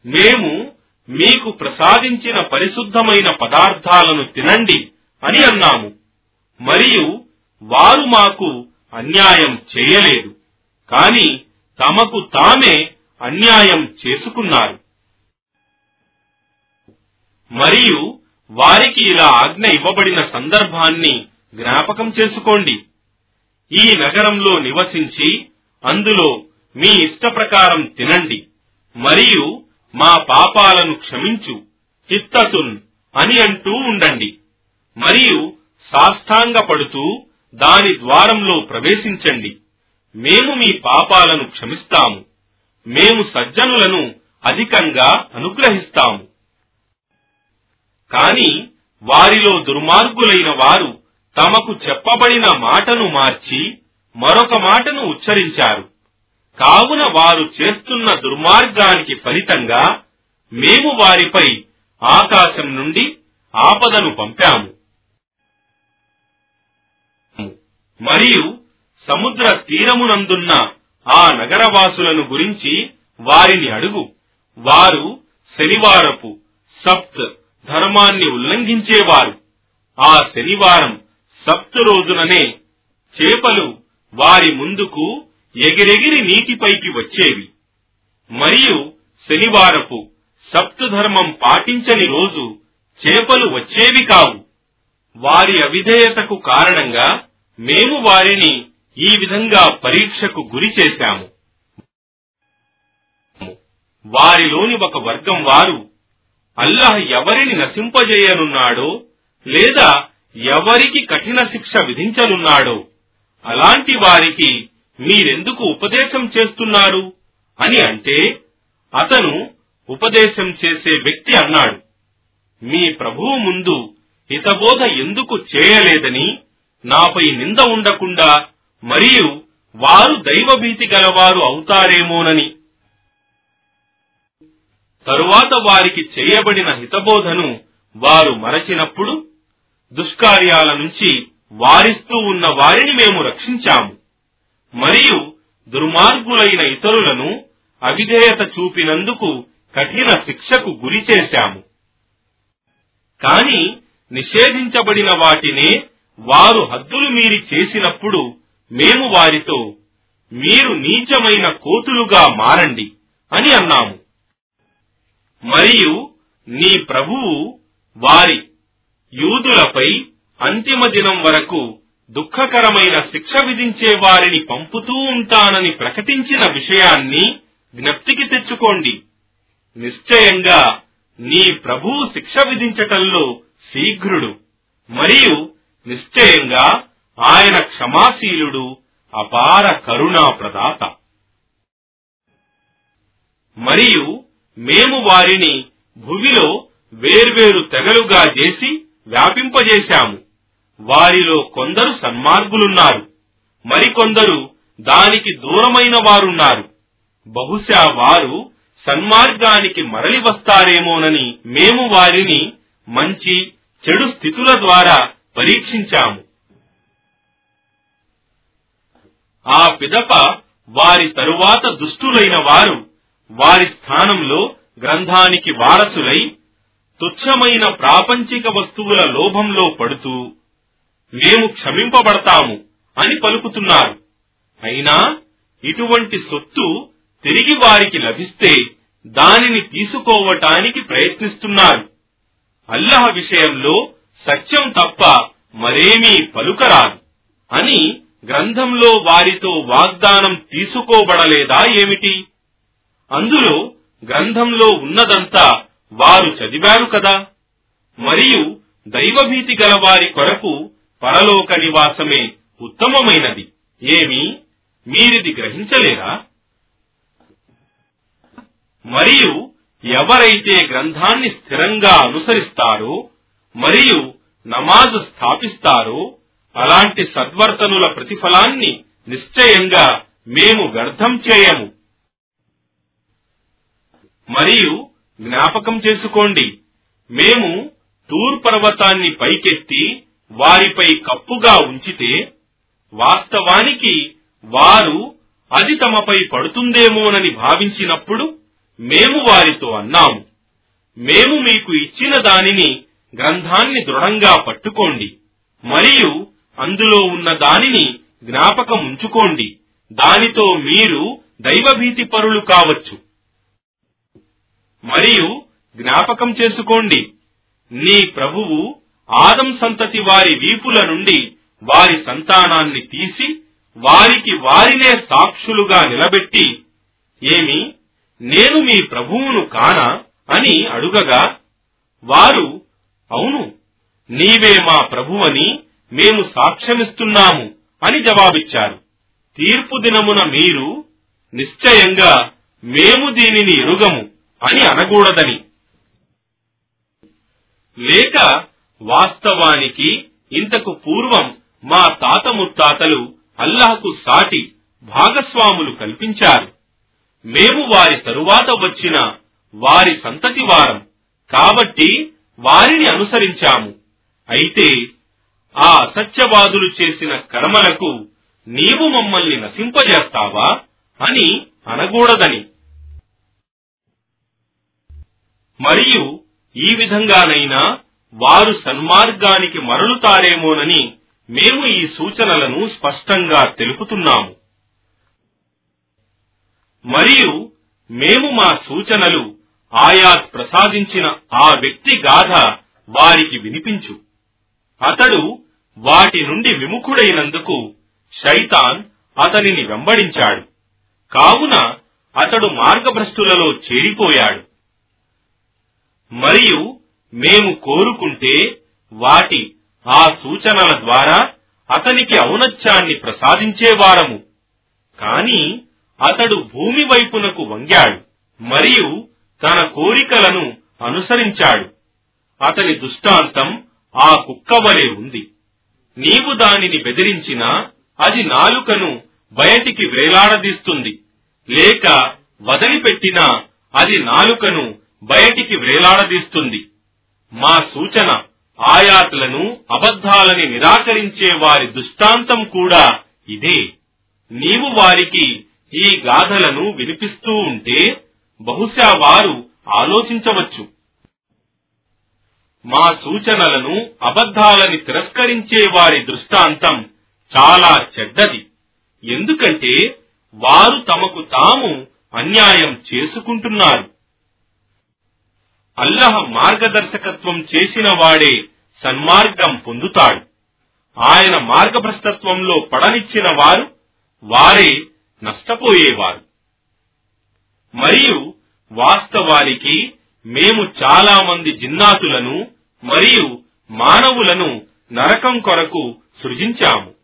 మేము మీకు ప్రసాదించిన పరిశుద్ధమైన పదార్థాలను తినండి అని అన్నాము. మరియు వారు మాకు అన్యాయం చేయలేదు కాని తమకు తామే అన్యాయం చేసుకున్నారు. మరియు వారికి ఇలా ఆజ్ఞ ఇవ్వబడిన సందర్భాన్ని జ్ఞాపకం చేసుకోండి. ఈ నగరంలో నివసించి అందులో మీ ఇష్ట ప్రకారం తినండి. మరియు మా పాపాలను క్షమించు చిత్తతున్ అని అంటూ ఉండండి. మరియు సాష్టాంగపడుతూ దాని ద్వారంలో ప్రవేశించండి. మేము మీ పాపాలను క్షమిస్తాము. మేము సజ్జనులను అధికంగా అనుగ్రహిస్తాము. కాని వారిలో దుర్మార్గులైన వారు తమకు చెప్పబడిన మాటను మార్చి మరొక మాటను ఉచ్చరించారు. కావున వారు చేస్తున్న దుర్మార్గానికి ఫలితంగా మేము వారిపై ఆకాశం నుండి ఆపదను పంపాము. మరియు సముద్ర తీరమునందున్న ఆ నగరవాసులను గురించి వారిని అడుగు. వారు శనివారపు సప్త్ ధర్మాన్ని ఉల్లంఘించేవారు. ఆ శనివారం సప్తు రోజుననే చేపలు వారి ముందుకు ఎగిరెగిరి నీటిపైకి వచ్చేవి. మరియు శనివారపు సప్తు ధర్మం పాటించని రోజు చేపలు వచ్చేవి కావు. వారి అవిధేయతకు కారణంగా మేము వారిని ఈ విధంగా పరీక్షకు గురి చేశాము. వారిలోని ఒక వర్గం వారు అల్లాహ్ ఎవరిని నశింపజేయనున్నాడో లేదా ఎవరికి కఠిన శిక్ష విధించనున్నాడో? అలాంటి వారికి మీరెందుకు ఉపదేశం చేస్తున్నారు? అని అంటే అతను ఉపదేశం చేసే వ్యక్తి అన్నాడు. మీ ప్రభువు ముందు హితబోధ ఎందుకు చేయలేదని నాపై నింద ఉండకుండా మరియు వారు దైవభీతి గలవారు అవుతారేమోనని. తరువాత వారికి చేయబడిన హితబోధను వారు మరచినప్పుడు దుష్కార్యాల నుంచి వారిస్తూ ఉన్న వారిని మేము రక్షించాము. మరియు దుర్మార్గులైన ఇతరులను అవిధేయత చూపినందుకు కఠిన శిక్షకు గురి చేశాము. కాని నిషేధించబడిన వాటినే వారు హద్దులు మీరి చేసినప్పుడు మేము వారితో మీరు నీచమైన కోతులుగా మారండి అని అన్నాము. మరియు నీ ప్రభువు వారి యూదులపై అంతిమ దినం వరకు దుఃఖకరమైన శిక్ష విధించే వారిని పంపుతూ ఉంటానని ప్రకటించిన విషయాన్ని జ్ఞప్తికి తెచ్చుకోండి. నిశ్చయంగా నీ ప్రభు శిక్ష విధించటంలో శీఘ్రుడు మరియు నిశ్చయంగా ఆయన క్షమాశీలుడు అపార కరుణా ప్రదాత మరియు మేము వారిని భువిలో వేర్వేరు తెగలుగా చేసి వ్యాపింపజేశాము. వారిలో కొందరు సన్మార్గులున్నారు. మరికొందరు దానికి దూరమైన వారున్నారు బహుశా వారు సన్మార్గానికి మరలి వస్తారేమోనని మేము వారిని మంచి చెడు స్థితుల ద్వారా పరీక్షించాము. ఆ పిదప వారి తరువాత దుష్టులైన వారు వారి స్థానంలో గ్రంథానికి వారసులై తుచ్చమైన ప్రాపంచిక వస్తువుల లోభంలో పడుతూ మేము క్షమింపబడతాము అని పలుకుతున్నారు. అయినా ఇటువంటి సొత్తు తిరిగి వారికి లభిస్తే దానిని తీసుకోవటానికి ప్రయత్నిస్తున్నారు. అల్లహ విషయంలో సత్యం తప్ప మరేమీ పలుకరాదు అని గ్రంథంలో వారితో వాగ్దానం తీసుకోబడలేదా ఏమిటి? అందులో గ్రంథంలో ఉన్నదంతా వారు చదివారు కదా. మరియు దైవభీతి గల వారి కొరకు పరలోక నివాసమే ఉత్తమమైనది. ఏమి? మీరిది గ్రహించలేరా మరియు ఎవరైతే గ్రంథాన్ని స్థిరంగా అనుసరిస్తారో మరియు నమాజు స్థాపిస్తారో అలాంటి సద్వర్తనుల ప్రతిఫలాన్ని నిశ్చయంగా మేము వ్యర్థం చేయము. మరియు జ్ఞాపకం చేసుకోండి. మేము తూర్ పర్వతాన్ని పైకెత్తి వారిపై కప్పుగా ఉంచితే వాస్తవానికి వారు అది తమపై పడుతుందేమోనని భావించినప్పుడు మేము వారితో అన్నాము. మేము మీకు ఇచ్చిన దానిని గ్రంథాన్ని దృఢంగా పట్టుకోండి. మరియు అందులో ఉన్న దానిని జ్ఞాపకం ఉంచుకోండి. దానితో మీరు దైవభీతి పరులు కావచ్చు. మరియు జ్ఞాపకం చేసుకోండి. నీ ప్రభువు ఆదం సంతతి వారి వీపుల నుండి వారి సంతానాన్ని తీసి వారికి వారినే సాక్షులుగా నిలబెట్టి ఏమి నేను మీ ప్రభువును కానా అని అడుగగా వారు అవును నీవే మా ప్రభువని మేము సాక్ష్యమిస్తున్నాము అని జవాబిచ్చారు. తీర్పు దినమున మీరు నిశ్చయంగా మేము దీనిని ఎరుగము. అని అనకూడదని. లేక వాస్తవానికి ఇంతకు పూర్వం మా తాత ముత్తాతలు అల్లాహకు సాటి భాగస్వాములు కల్పించారు. మేము వారి తరువాత వచ్చిన వారి సంతతి వారం కాబట్టి వారిని అనుసరించాము. అయితే ఆ అసత్యవాదులు చేసిన కర్మలకు నీవు మమ్మల్ని నశింపజేస్తావా అని అనకూడదని. మరియు ఈ విధంగానైనా వారు సన్మార్గానికి మరలుతారేమోనని మేము ఈ సూచనలను స్పష్టంగా తెలుపుతున్నాము. మరియు మేము మా సూచనలు ఆయాత్ ప్రసాదించిన ఆ వ్యక్తి గాథ వారికి వినిపించు. అతడు వాటి నుండి విముఖుడైనందుకు శైతాన్ అతనిని వెంబడించాడు. కావున అతడు మార్గభ్రష్టులలో చేరిపోయాడు. మరియు మేము కోరుకుంటే వాటి ఆ సూచనల ద్వారా అతనికి ఔనత్యాన్ని ప్రసాదించేవారము కాని అతడు భూమి వైపునకు వంగాడు మరియు తన కోరికలను అనుసరించాడు. అతని దుష్టాంతం ఆ కుక్క వలె ఉంది. నీవు దానిని బెదిరించినా అది నాలుకను బయటికి వేలాడదీస్తుంది. లేక వదిలిపెట్టినా అది నాలుకను బయటికి వేలాడదీస్తుంది మా సూచన ఆయాతులను అబద్ధాలని నిరాకరించే వారి దృష్టాంతం కూడా ఇదే. నీవు వారికి ఈ గాథలను వినిపిస్తూ ఉంటే బహుశా వారు ఆలోచించవచ్చు. మా సూచనలను అబద్ధాలని తిరస్కరించే వారి దృష్టాంతం చాలా చెడ్డది. ఎందుకంటే వారు తమకు తాము అన్యాయం చేసుకుంటున్నారు. అల్లహ మార్గదర్శకత్వం చేసిన వాడే సన్మార్గం పొందుతాడు. ఆయన మార్గభ్రష్టత్వంలో పడనిచ్చిన వారు వారే నష్టపోయేవారు. మరియు వాస్తవానికి మేము చాలా మంది జిన్నాతులను మరియు మానవులను నరకం కొరకు సృజించాము.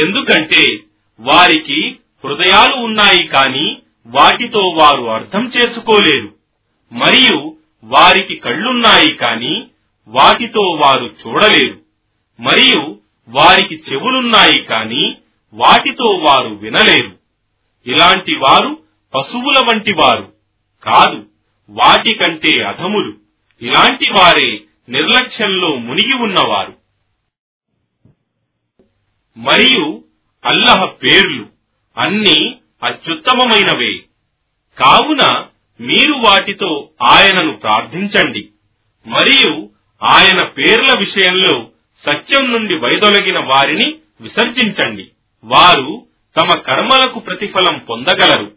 ఎందుకంటే వారికి హృదయాలు ఉన్నాయి కాని వాటితో వారు అర్థం చేసుకోలేరు. మరియు వారికి కళ్ళున్నాయి కాని వాటితో వారు చూడలేరు. మరియు వారికి చెవులున్నాయి కాని వాటితో వారు వినలేరు. ఇలాంటి వారు పశువుల వంటి వారు కాదు వాటికంటే అధములు. ఇలాంటి వారే నిర్లక్ష్యంలో మునిగి ఉన్నవారు. మరియు అల్లహ పేర్లు అన్ని అత్యుత్తమమైనవే. కావున మీరు వాటితో ఆయనను ప్రార్థించండి. మరియు ఆయన పేర్ల విషయంలో సత్యం నుండి వైదొలగిన వారిని విసర్జించండి. వారు తమ కర్మలకు ప్రతిఫలం పొందగలరు.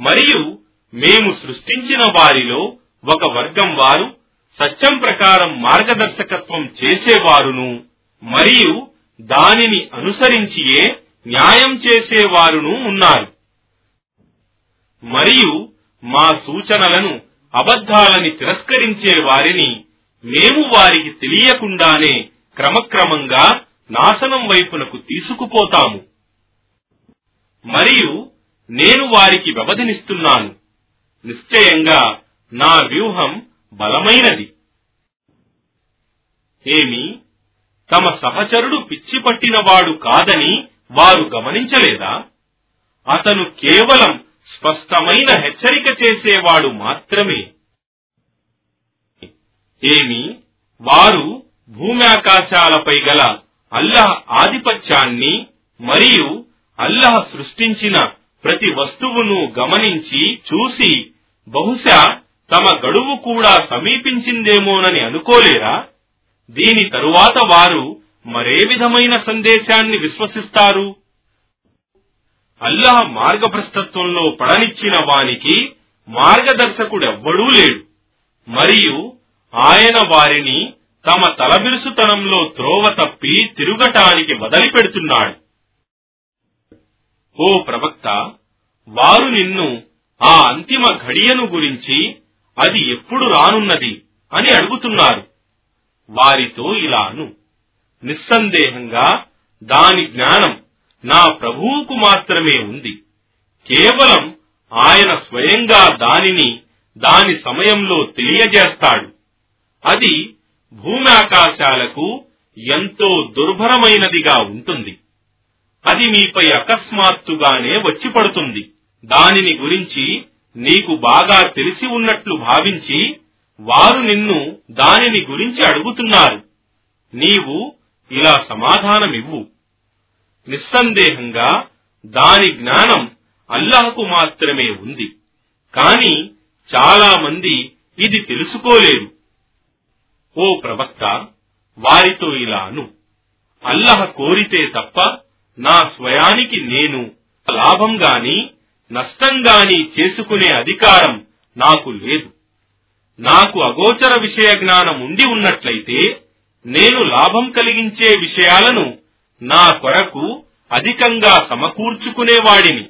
మరియు మేము సృష్టించిన వారిలో ఒక వర్గం వారు సత్యం ప్రకారం మార్గదర్శకత్వం చేసేవారును మరియు దానిని అనుసరించియే న్యాయం చేసేవారును ఉన్నారు. మరియు మా సూచనలను అబద్ధాలని తిరస్కరించే వారిని మేము వారికి తెలియకుండానే క్రమక్రమంగా నాశనం వైపునకు తీసుకుపోతాము. మరియు నేను వారికి వ్యవధినిస్తున్నాను. నిశ్చయంగా నా వ్యూహం బలమైనది. ఏమి? తమ సహచరుడు పిచ్చి పట్టినవాడు కాదని వారు గమనించలేదా? అతను కేవలం స్పష్టమైన హెచ్చరిక చేసేవాడు మాత్రమే. ఏమి? వారు భూమ్యాకాశాలపై గల అల్లహ ఆధిపత్యాన్ని మరియు అల్లహ సృష్టించిన ప్రతి వస్తువును గమనించి చూసి బహుశా తమ గడువు కూడా సమీపించిందేమోనని అనుకోలేరా? దీని తరువాత వారు మరే విధమైన సందేశాన్ని విశ్వసిస్తారు? అల్లాహ్ మార్గభ్రష్టత్వంలో పడనిచ్చిన వానికి మార్గదర్శకుడెవ్వడూ లేడు. మరియు ఆయన వారిని తమ తలబిరుసుతనంలో త్రోవ తప్పి తిరుగటానికి వదిలిపెడుతున్నాడు. ఓ ప్రవక్త వారు నిన్ను ఆ అంతిమ ఘడియను గురించి అది ఎప్పుడు రానున్నది అని అడుగుతున్నారు. వారితో ఇలాను నిస్సందేహంగా దాని జ్ఞానం నా ప్రభువుకు మాత్రమే ఉంది. కేవలం ఆయన స్వయంగా దానిని దాని సమయంలో తెలియజేస్తాడు. అది భూమి ఆకాశాలకు ఎంతో దుర్భరమైనదిగా ఉంటుంది. అది మీపై అకస్మాత్తుగానే వచ్చి పడుతుంది. దానిని గురించి నీకు బాగా తెలిసి ఉన్నట్లు భావించి వారు నిన్ను దానిని గురించి అడుగుతున్నారు. నీవు ఇలా సమాధానమివ్వు. నిస్సందేహంగా దాని జ్ఞానం అల్లాహకు మాత్రమే ఉంది. కాని చాలా మంది ఇది తెలుసుకోలేరు. ఓ ప్రవక్త వారితో ఇలాను అల్లహ కోరితే తప్ప నా స్వయానికి నేను లాభం గాని నష్టం గాని చేసుకునే అధికారం నాకు లేదు. నాకు అగోచర విషయ జ్ఞానం ఉండి ఉన్నట్లయితే నేను లాభం కలిగించే విషయాలను నా కొరకు అధికంగా సమకూర్చుకునేవాడిని.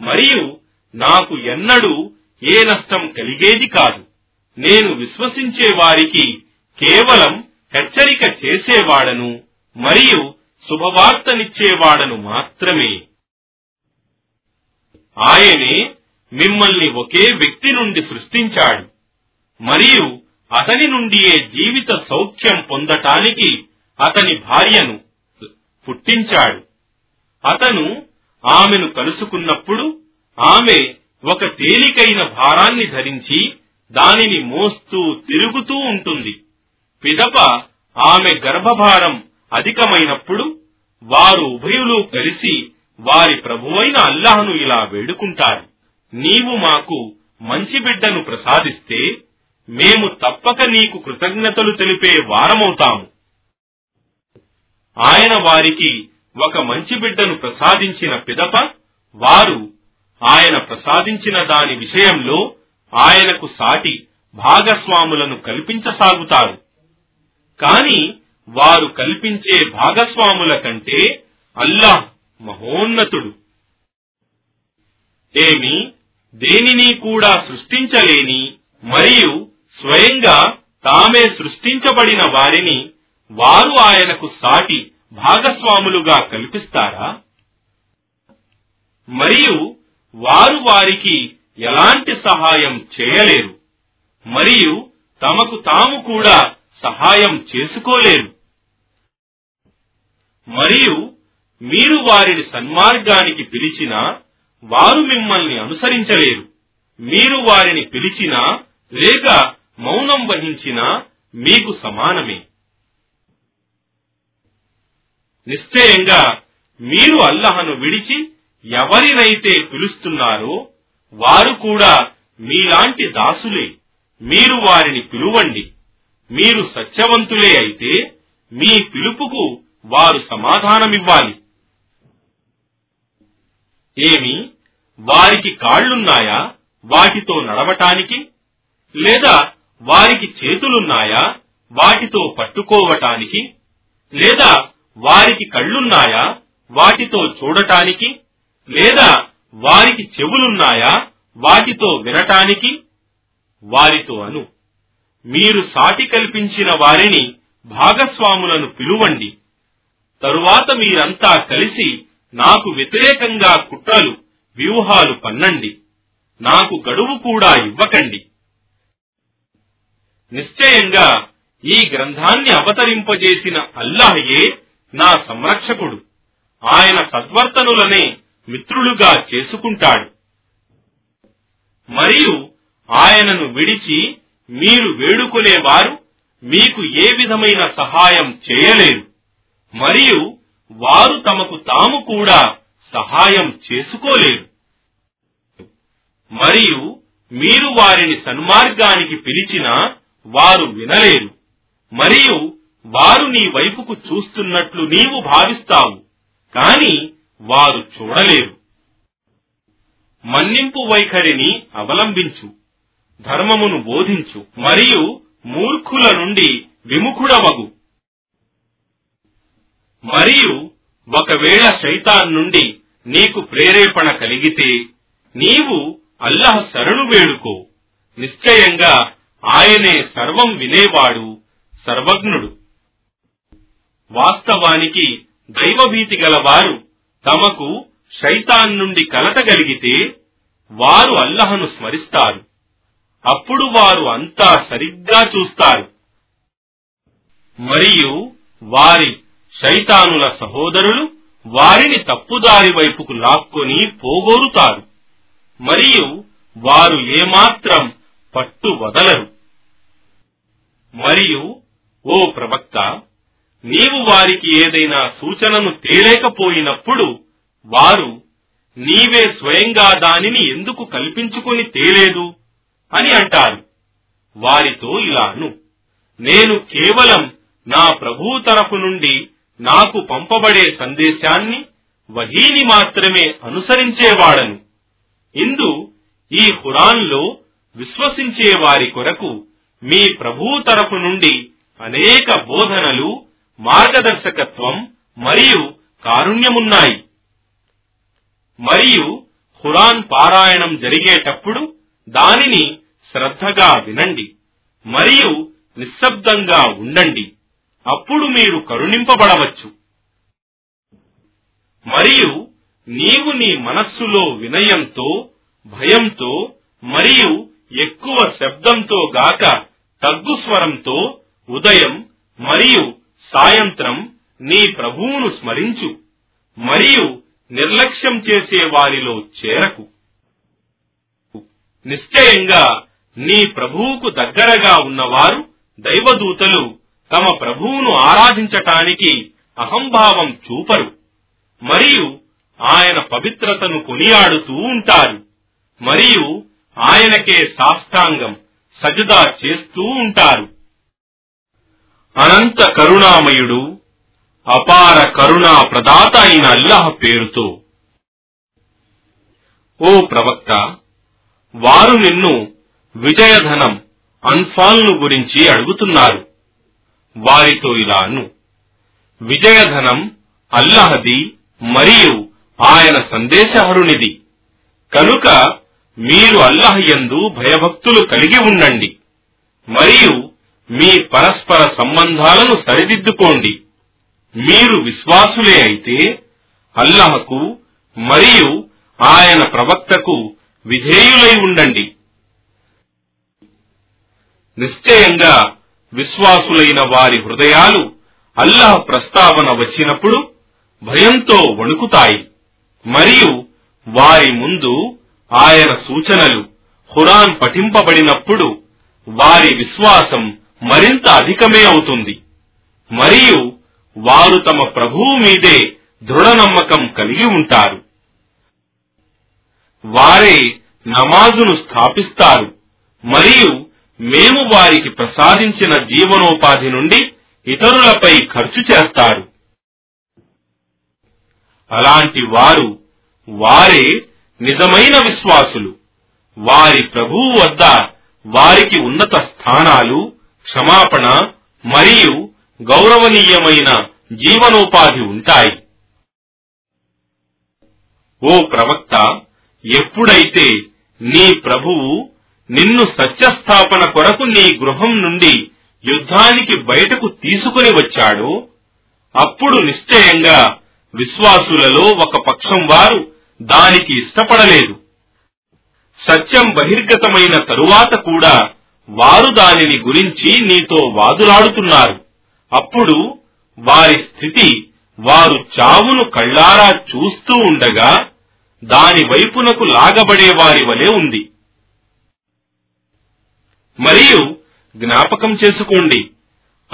మరియు నాకు ఎన్నడూ ఏ నష్టం కలిగేది కాదు. నేను విశ్వసించే వారికి కేవలం హెచ్చరిక చేసేవాడను మరియు శుభవార్తనిచ్చేవాడను మాత్రమే. ఆయనే మిమ్మల్ని ఒకే వ్యక్తి నుండి సృష్టించాడు. మరియు అతని నుండియే జీవిత సౌఖ్యం పొందటానికి అతని భార్యను పుట్టించాడు. అతను ఆమెను కలుసుకున్నప్పుడు ఆమె ఒక తేలికైన భారాన్ని ధరించి దానిని మోస్తూ తిరుగుతూ ఉంటుంది. పిదప ఆమె గర్భభారం అధికమైనప్పుడు వారు ఉభయులు కలిసి వారి ప్రభువైన అల్లాహను ఇలా వేడుకుంటారు. నీవు మాకు మంచి బిడ్డను ప్రసాదిస్తే మేము తప్పక నీకు కృతజ్ఞతలు తెలిపే వారమవుతాము. ఆయన వారికి ఒక మంచి బిడ్డను ప్రసాదించిన పిదప వారు ఆయన ప్రసాదించిన దాని విషయంలో ఆయనకు సాటి భాగస్వాములను కల్పించసాగుతారు. కాని వారు కల్పించే భాగస్వాముల కంటే అల్లాహ్ మహోన్నతుడు. ఏమి దేనిని కూడా సృష్టించలేని మరియు స్వయంగా తామే సృష్టించబడిన వారిని వారు ఆయనకు సాటి భాగస్వాములుగా కల్పిస్తారా? మరియు వారు వారికి ఎలాంటి సహాయం చేయలేరు. మరియు తమకు తాము కూడా సహాయం చేసుకోలేరు. మరియు మీరు వారిని సన్మార్గానికి పిలిచినా వారు మిమ్మల్ని అనుసరించలేరు. మీరు వారిని పిలిచినా లేక మౌనం వహించినా మీకు సమానమే. నిశ్చయంగా మీరు అల్లహను విడిచి ఎవరినైతే పిలుస్తున్నారో వారు కూడా మీలాంటి దాసులే. మీరు వారిని పిలువండి. మీరు సత్యవంతులే అయితే మీ పిలుపుకు వారు సమాధానమివ్వాలి. ఏమి? వారికి కాళ్ళున్నాయా వాటితో నడవటానికి? లేదా వారికి చేతులున్నాయా? వాటితో పట్టుకోవటానికి? లేదా వారికి కళ్ళున్నాయా? వాటితో చూడటానికి? లేదా వారికి చెవులున్నాయా? వాటితో వినటానికి? వారితో అను. మీరు సాటి కల్పించిన వారిని భాగస్వాములను పిలువండి. తరువాత మీరంతా కలిసి నాకు వ్యతిరేకంగా కుట్రలు వ్యూహాలు పన్నండి. నాకు గడువు కూడా ఇవ్వకండి. నిశ్చయంగా ఈ గ్రంథాన్ని అవతరింపజేసిన అల్లాహయే నా సంరక్షకుడు. ఆయన సద్వర్తనులనే మిత్రులుగా చేసుకుంటాడు. మరియు ఆయనను విడిచి మీరు వేడుకునేవారు మీకు ఏ విధమైన సహాయం చేయలేరు మరియు వారు తమకు తాము కూడా సహాయం చేసుకోలేరు మరియు మీరు వారిని సన్మార్గానికి పిలిచినా వారు వినలేరు మరియు వారు నీ వైపుకు చూస్తున్నట్లు నీవు భావిస్తావు కాని వారు చూడలేరు. మన్నింపు వైఖరిని అవలంబించు ధర్మమును బోధించు మరియు మూర్ఖుల నుండి విముఖుడవగు. మరియు ఒకవేళ శైతాన్ నుండి నీకు ప్రేరేపణ కలిగితే నీవు అల్లహ శరణు వేడుకో. నిశ్చయంగా ఆయనే సర్వం వినేవాడు సర్వజ్ఞుడు. వాస్తవానికి దైవభీతి గలవారు తమకు శైతాన్ నుండి కలటగలిగితే వారు అల్లహను స్మరిస్తారు. అప్పుడు వారు అంతా సరిగ్గా చూస్తారు. మరియు వారి శైతానుల సహోదరులు వారిని తప్పుదారి వైపుకు లాక్కొని పోగోరుతారు. మరియు వారు ఏమాత్రం పట్టు వదలరు మరియు ఓ ప్రవక్త నీవు వారికి ఏదైనా సూచనను తేలేకపోయినప్పుడు వారు నీవే స్వయంగా దానిని ఎందుకు కల్పించుకొని తేలేదు? అని అంటారు. వారితో ఇలాను నేను కేవలం నా ప్రభువు తరపు నుండి నాకు పంపబడే సందేశాన్ని వహీని మాత్రమే అనుసరించేవాడను. ఇందు ఈ హురాన్లో విశ్వసించే వారి కొరకు మీ ప్రభు తరపు నుండి అనేక బోధనలు మార్గదర్శకత్వం మరియు కారుణ్యమున్నాయి. మరియు ఖురాన్ పారాయణం జరిగేటప్పుడు దానిని శ్రద్ధగా వినండి మరియు నిశ్శబ్దంగా ఉండండి. అప్పుడు మీరు కరుణింపబడవచ్చు. మరియు నీవు నీ మనస్సులో వినయంతో భయంతో మరియు ఎక్కువ శబ్దంతో గాక తగ్గు స్వరంతో ఉదయం మరియు సాయంత్రం నీ ప్రభువును స్మరించు మరియు నిర్లక్ష్యం చేసే వారిలో చేరకు. నిశ్చయంగా నీ ప్రభువుకు దగ్గరగా ఉన్నవారు దైవదూతలు తమ ప్రభువును ఆరాధించటానికి అహంభావం చూపరు మరియు ఆయన పవిత్రతను కొనియాడుతూ ఉంటారు మరియు ఆయనకే సాష్టాంగం సజదా చేస్తూ ఉంటారు. అనంత కరుణామయుడు అపార కరుణా ప్రదాత అయిన అల్లాహ్ పేరుతో. ఓ ప్రవక్త వారు నిన్ను విజయధనం అన్ఫాల్ను గురించి అడుగుతున్నారు. వారితో ఇలాను విజయధనం అల్లహది మరియు ఆయన సందేశహరునిది. కనుక మీరు అల్లహ యందు భయభక్తులు కలిగి ఉండండి. మరియు మీ పరస్పర సంబంధాలను సరిదిద్దుకోండి. మీరు విశ్వాసులే అయితే అల్లహకు మరియు ఆయన ప్రవక్తకు విధేయులై ఉండండి. నిశ్చయంగా విశ్వాసులైన వారి హృదయాలు అల్లహ ప్రస్తావన వచ్చినప్పుడు భయంతో వణుకుతాయి. మరియు వారి ముందు ఆయన సూచనలు ఖురాన్ పఠింపబడినప్పుడు వారి విశ్వాసం మరింత అధికమే అవుతుంది. మరియు వారు తమ ప్రభువు మీదే దృఢ నమ్మకం కలిగి ఉంటారు. వారే నమాజును స్థాపిస్తారు. మరియు మేము వారికి ప్రసాదించిన జీవనోపాధి నుండి ఇతరులపై ఖర్చు చేస్తారు. అలాంటి వారు వారే నిజమైన విశ్వాసులు. వారి ప్రభువు వద్ద వారికి ఉన్నత స్థానాలు క్షమాపణ మరియు గౌరవనీయమైన జీవనోపాధి ఉంటాయి. ఓ ప్రవక్త ఎప్పుడైతే నీ ప్రభువు నిన్ను సత్యస్థాపన కొరకు నీ గృహం నుండి యుద్ధానికి బయటకు తీసుకుని వచ్చాడు అప్పుడు నిశ్చయంగా విశ్వాసులలో ఒక పక్షం వారు దానికి ఇష్టపడలేదు. సత్యం బహిర్గతమైన తరువాత కూడా వారు దానిని గురించి నీతో వాదులాడుతున్నారు. అప్పుడు వారి స్థితి వారు చావును కళ్ళారా చూస్తూ ఉండగా దాని వైపునకు లాగబడే వారి వలె ఉంది. మరియు జ్ఞాపకం చేసుకోండి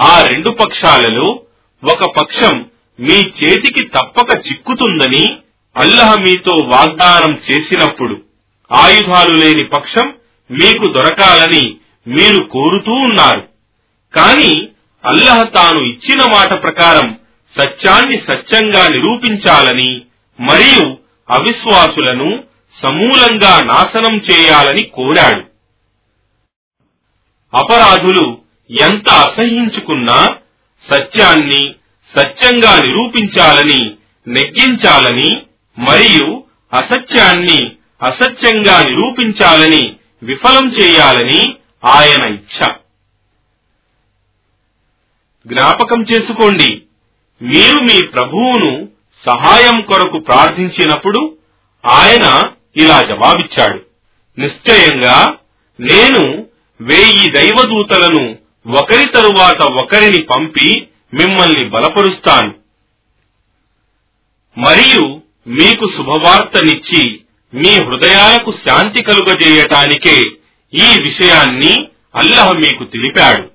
ఆ రెండు పక్షాలలో ఒక పక్షం మీ చేతికి తప్పక చిక్కుతుందని అల్లహ మీతో వాగ్దానం చేసినప్పుడు ఆయుధాలు లేని పక్షం మీకు దొరకాలని మీరు కోరుతూ ఉన్నారు. కాని అల్లహ తాను ఇచ్చిన మాట ప్రకారం సత్యాన్ని సత్యంగా నిరూపించాలని మరియు అవిశ్వాసులను సమూలంగా నాశనం చేయాలని కోరాడు. అపరాధులు ఎంత అసహించుకున్నా సత్యాన్ని సత్యంగా నిరూపించాలని నెగ్గించాలని మరియు అసత్యాన్ని అసత్యంగా నిరూపించాలని విఫలం చేయాలని ఆయన ఇచ్ఛ. జ్ఞాపకం చేసుకోండి. మీరు మీ ప్రభువును సహాయం కొరకు ప్రార్థించినప్పుడు ఆయన ఇలా జవాబిచ్చాడు. నిశ్చయంగా నేను వేయి దైవదూతలను ఒకరి తరువాత ఒకరిని పంపి మిమ్మల్ని బలపరుస్తాను. మరియు మీకు శుభవార్తనిచ్చి మీ హృదయాలకు శాంతి కలుగజేయటానికే ఈ విషయాన్ని అల్లహ మీకు తెలిపాడు.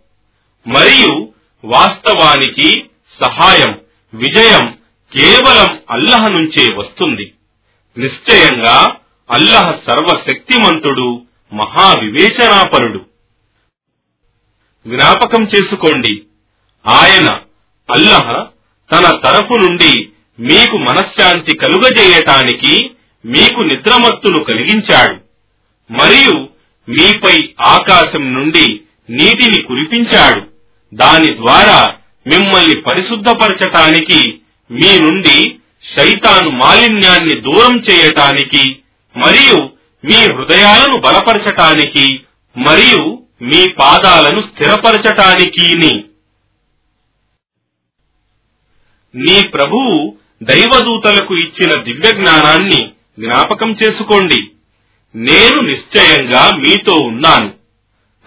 మరియు వాస్తవానికి సహాయం విజయం కేవలం అల్లహ నుంచే వస్తుంది. నిశ్చయంగా అల్లహ సర్వశక్తిమంతుడు మహావివేచనాపరుడు. జ్ఞాపకం చేసుకోండి. ఆయన అల్లహ తన తరఫు నుండి మీకు మనశ్శాంతి కలుగజేయటానికి మీకు నిద్రమత్తును కలిగించాడు. మరియు మీపై ఆకాశం నుండి నీటిని కురిపించాడు. దాని ద్వారా మిమ్మల్ని పరిశుద్ధపరచటానికి మీ నుండి శైతాను మాలిన్యాన్ని దూరం చేయటానికి మరియు మీ హృదయాలను బలపరచటానికి మరియు మీ పాదాలను స్థిరపరచటానికి నీ ప్రభువు దైవదూతలకు ఇచ్చిన దివ్య జ్ఞానాన్ని జ్ఞాపకం చేసుకోండి. నేను నిశ్చయంగా మీతో ఉన్నాను.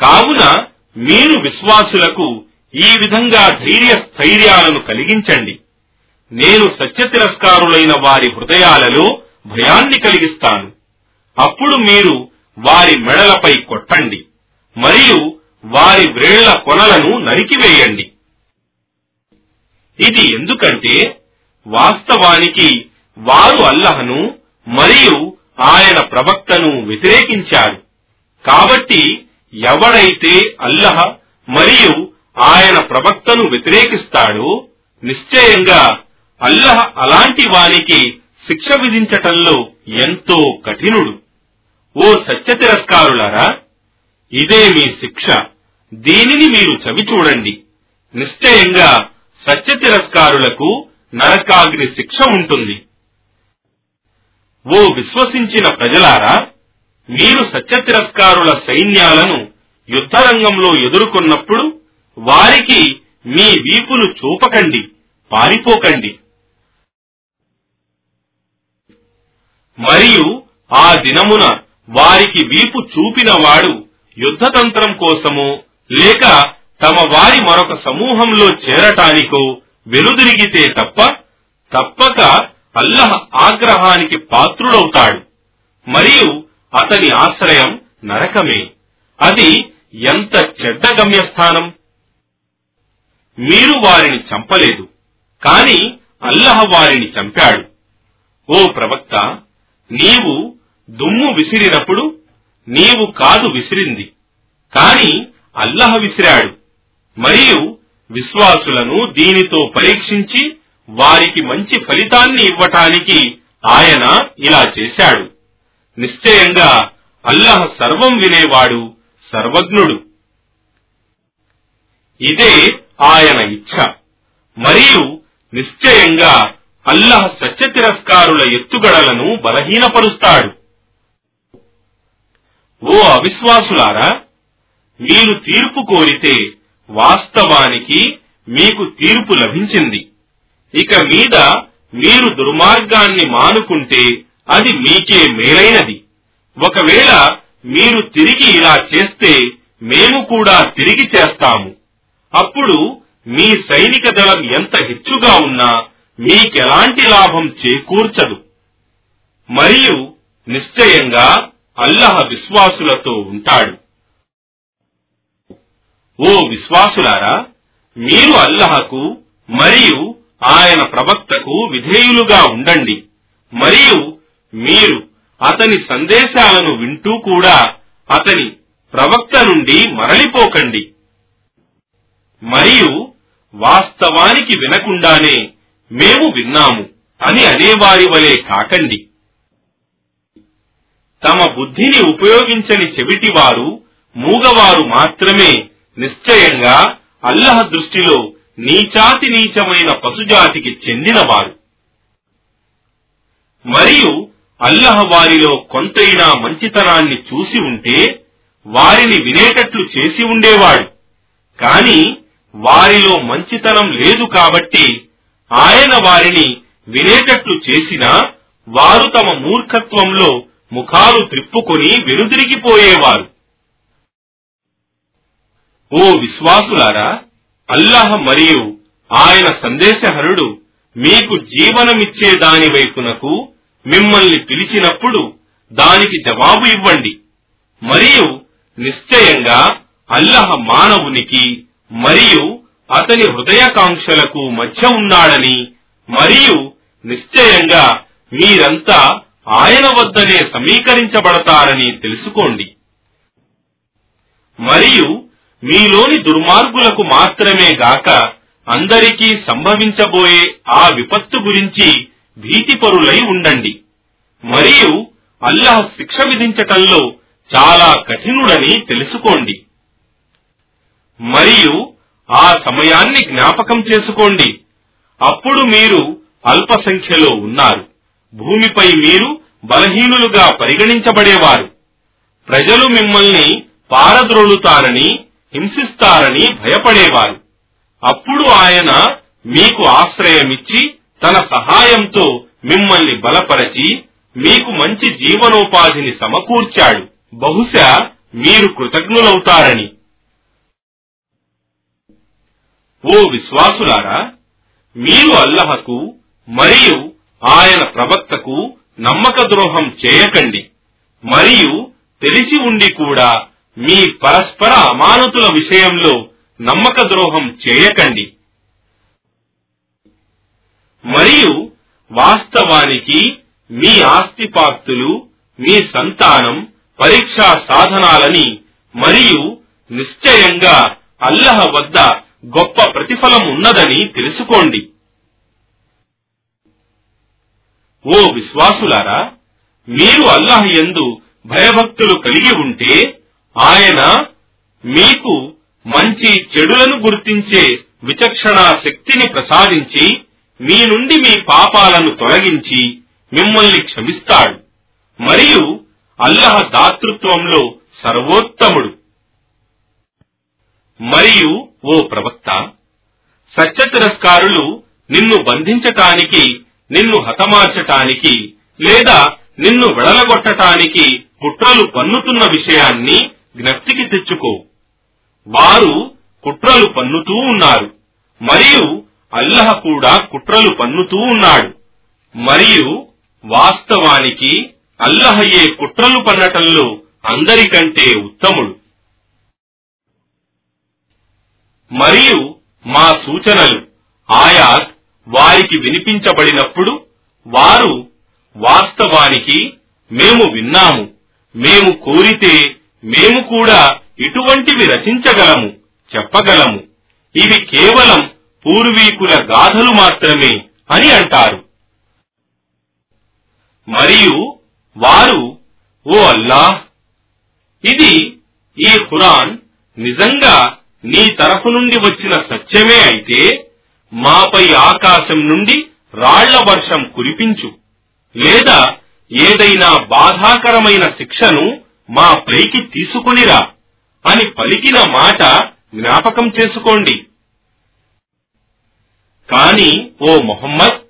కావున మీరు విశ్వాసులకు ఈ విధంగా ధైర్య స్థైర్యాలను కలిగించండి. నేను సత్య తిరస్కారులైన వారి హృదయాలలో భయాన్ని కలిగిస్తాను. అప్పుడు మీరు వారి మెడలపై కొట్టండి మరియు వారి వ్రేళ్ళ కొనలను నరికివేయండి. ఇది ఎందుకంటే వాస్తవానికి వారు అల్లహను మరియు ఆయన ప్రవక్తను వ్యతిరేకించారు కాబట్టి ఎవడైతే అల్లహ మరియు ఆయన ప్రవక్తను వ్యతిరేకిస్తాడో నిశ్చయంగా అల్లహ అలాంటి వానికి శిక్ష విధించటంలో ఎంతో కఠినుడు. ఓ సత్య తిరస్కారులారా ఇదే మీ శిక్ష. దీనిని మీరు చవి చూడండి. నిశ్చయంగా సత్య తిరస్కారులకు నరకాగ్ని శిక్ష ఉంటుంది. ఓ విశ్వసించిన ప్రజలారా మీరు సత్య తిరస్కారుల సైన్యాలను యుద్ధరంగంలో ఎదుర్కొన్నప్పుడు వారికి మీ వీపులు చూపకండి పారిపోకండి. మరియు ఆ దినమున వారికి వీపు చూపినవాడు యుద్ధతంత్రం కోసమో లేక తమ వారి మరొక సమూహంలో చేరటానికో వెనుదిరిగితే తప్ప తప్పక అల్లహ ఆగ్రహానికి పాత్రుడవుతాడు. మరియు అతని ఆశ్రయం నరకమే. అది ఎంత చెడ్డ గమ్యస్థానం? మీరు వారిని చంపలేదు కాని అల్లహ వారిని చంపాడు. ఓ ప్రవక్త నీవు దుమ్ము విసిరినప్పుడు నీవు కాదు విసిరింది కాని అల్లహ విసిరాడు. మరియు విశ్వాసులను దీనితో పరీక్షించి వారికి మంచి ఫలితాన్ని ఇవ్వటానికి ఆయన ఇలా చేశాడు. నిశ్చయంగా అల్లహ సర్వం వినేవాడు సర్వజ్ఞుడు. ఇదే ఆయన ఇచ్ఛ. మరియు నిశ్చయంగా అల్లహ సత్య తిరస్కారుల ఎత్తుగడలను బలహీనపరుస్తాడు. ఓ అవిశ్వాసులారా మీరు తీర్పు కోరితే వాస్తవానికి మీకు తీర్పు లభించింది. ఇక మీద మీరు దుర్మార్గాన్ని మానుకుంటే అది మీకే మేలైనది. ఒకవేళ మీరు తిరిగి ఇలా చేస్తే మేము కూడా తిరిగి చేస్తాము. అప్పుడు మీ సైనిక దళం ఎంత హెచ్చుగా ఉన్నా మీకెలాంటి లాభం చేకూర్చదు. మరియు నిశ్చయంగా అల్లహ విశ్వాసులతో ఉంటాడు. ఓ విశ్వాసులారా మీరు అల్లహకు మరియు ఆయన ప్రవక్తకు విధేయులుగా ఉండండి. మరియు మీరు అతని సందేశాలను వింటూ కూడా అతని ప్రవక్త నుండి మరలిపోకండి. మరియు వాస్తవానికి వినకుండానే మేము విన్నాము అని అనేవారి వలె కాకండి. తమ బుద్ధిని ఉపయోగించని చెవిటివారు మూగవారు మాత్రమే నిశ్చయంగా అల్లహ దృష్టిలో నీచాతి నీచమైన పశుజాతికి చెందినవారు. మరియు అల్లహ వారిలో కొంతైనా మంచితనాన్ని చూసి ఉంటే వారిని వినేటట్లు చేసి ఉండేవాడు. కాని వారిలో మంచితనం లేదు కాబట్టి ఆయన వారిని వినేటట్లు చేసినా వారు తమ మూర్ఖత్వంలో ముఖాలు త్రిప్పుకొని వెనుదిరిగిపోయేవారు ఓ విశ్వాసులారా అల్లాహ్ మరియు ఆయన సందేశహరుడు మీకు జీవనమిచ్చే దాని వైపునకు మిమ్మల్ని పిలిచినప్పుడు దానికి జవాబు ఇవ్వండి. మరియు నిశ్చయంగా అల్లహ మానవునికి మరియు అతని హృదయకాంక్షలకు మధ్య ఉన్నాడని మరియు నిశ్చయంగా మీరంతా ఆయన వద్దనే సమీకరించబడతారని తెలుసుకోండి. మరియు మీలోని దుర్మార్గులకు మాత్రమే గాక అందరికీ సంభవించబోయే ఆ విపత్తు గురించి భీతిపరులై ఉండండి. మరియు అల్లాహ్ శిక్ష విధించటంలో చాలా కఠినుడని తెలుసుకోండి. మరియు ఆ సమయాన్ని జ్ఞాపకం చేసుకోండి. అప్పుడు మీరు అల్ప సంఖ్యలో ఉన్నారు. భూమిపై మీరు బలహీనులుగా పరిగణించబడేవారు. ప్రజలు మిమ్మల్ని పారద్రోలుతారని హింసిస్తారని భయపడేవారు. అప్పుడు ఆయన మీకు ఆశ్రయమిచ్చి తన సహాయంతో మిమ్మల్ని బలపరచి మీకు మంచి జీవనోపాధిని సమకూర్చాడు. బహుశా మీరు కృతజ్ఞులవుతారని. ఓ విశ్వాసులారా మీరు అల్లహకు మరియు ఆయన ప్రవక్తకు నమ్మక ద్రోహం చేయకండి. మరియు తెలిసి ఉండి కూడా మీ పరస్పర అమానతుల విషయంలో నమ్మక ద్రోహం చేయకండి. మరియు వాస్తవానికి మీ ఆస్తిపాస్తులు మీ సంతానం పరీక్షా సాధనాలని మరియు నిశ్చయంగా అల్లహ వద్ద గొప్ప ప్రతిఫలం ఉన్నదని తెలుసుకోండి. ఓ విశ్వాసులారా మీరు అల్లాహ్ ఎందు భయభక్తులు కలిగి ఉంటే ఆయన మీకు మంచి చెడులను గుర్తించే విచక్షణా శక్తిని ప్రసాదించి మీ నుండి మీ పాపాలను తొలగించి మిమ్మల్ని క్షమిస్తాడు. మరియు అల్లహ దాతృత్వంలో సర్వోత్తముడు. మరియు ఓ ప్రవక్త సత్య తిరస్కారులు నిన్ను బంధించటానికి నిన్ను హతమార్చటానికి లేదా నిన్ను వెడలగొట్టటానికి కుట్రలు పన్నుతున్న విషయాన్ని జ్ఞప్తికి తెచ్చుకో. వారు కుట్రలు పన్నుతూ ఉన్నారు. మరియు అల్లహ కూడా కుట్రలు పన్నుతూ ఉన్నాడు. మరియు వాస్తవానికి అల్లహయే కుట్రలు పన్నటంలో అందరికంటే ఉత్తముడు. మరియు మా సూచనలు ఆయాత్ వారికి వినిపించబడినప్పుడు వారు వాస్తవానికి మేము విన్నాము. మేము కోరితే మేము కూడా ఇటువంటివి రచించగలము చెప్పగలము. ఇవి కేవలం పూర్వీకుల గాథలు మాత్రమే అని అంటారు. మరియు వారు ఓ అల్లాహ్ ఇది ఈ ఖురాన్ నిజంగా నీ తరఫు నుండి వచ్చిన సత్యమే అయితే మాపై ఆకాశం నుండి రాళ్ళ వర్షం కురిపించు. లేదా ఏదైనా బాధాకరమైన శిక్షను మా పైకి తీసుకునిరా అని పలికిన మాట జ్ఞాపకం చేసుకోండి. కాని ఓ మొహమ్మద్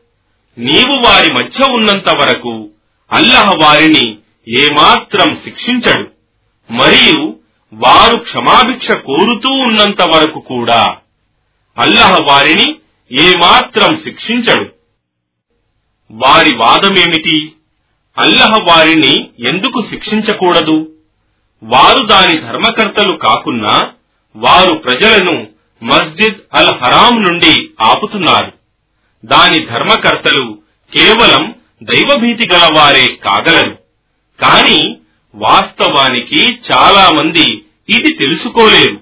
నీవు వారి మధ్య ఉన్నంత వరకు అల్లహ వారిని ఏమాత్రం శిక్షించడు. మరియు వారు క్షమాభిక్ష కోరుతూ ఉన్నంత వరకు కూడా అల్లహ వారిని ఏమాత్రం శిక్షించడు. వారి వాదమేమిటి? అల్లహ వారిని ఎందుకు శిక్షించకూడదు? వారు దాని ధర్మకర్తలు కాకున్నా వారు ప్రజలను మస్జిద్ అల్ హరాం నుండి ఆపుతున్నారు. దాని ధర్మకర్తలు కేవలం దైవభీతి గలవారే కాగలరు. కాని వాస్తవానికి చాలా మంది ఇది తెలుసుకోలేరు.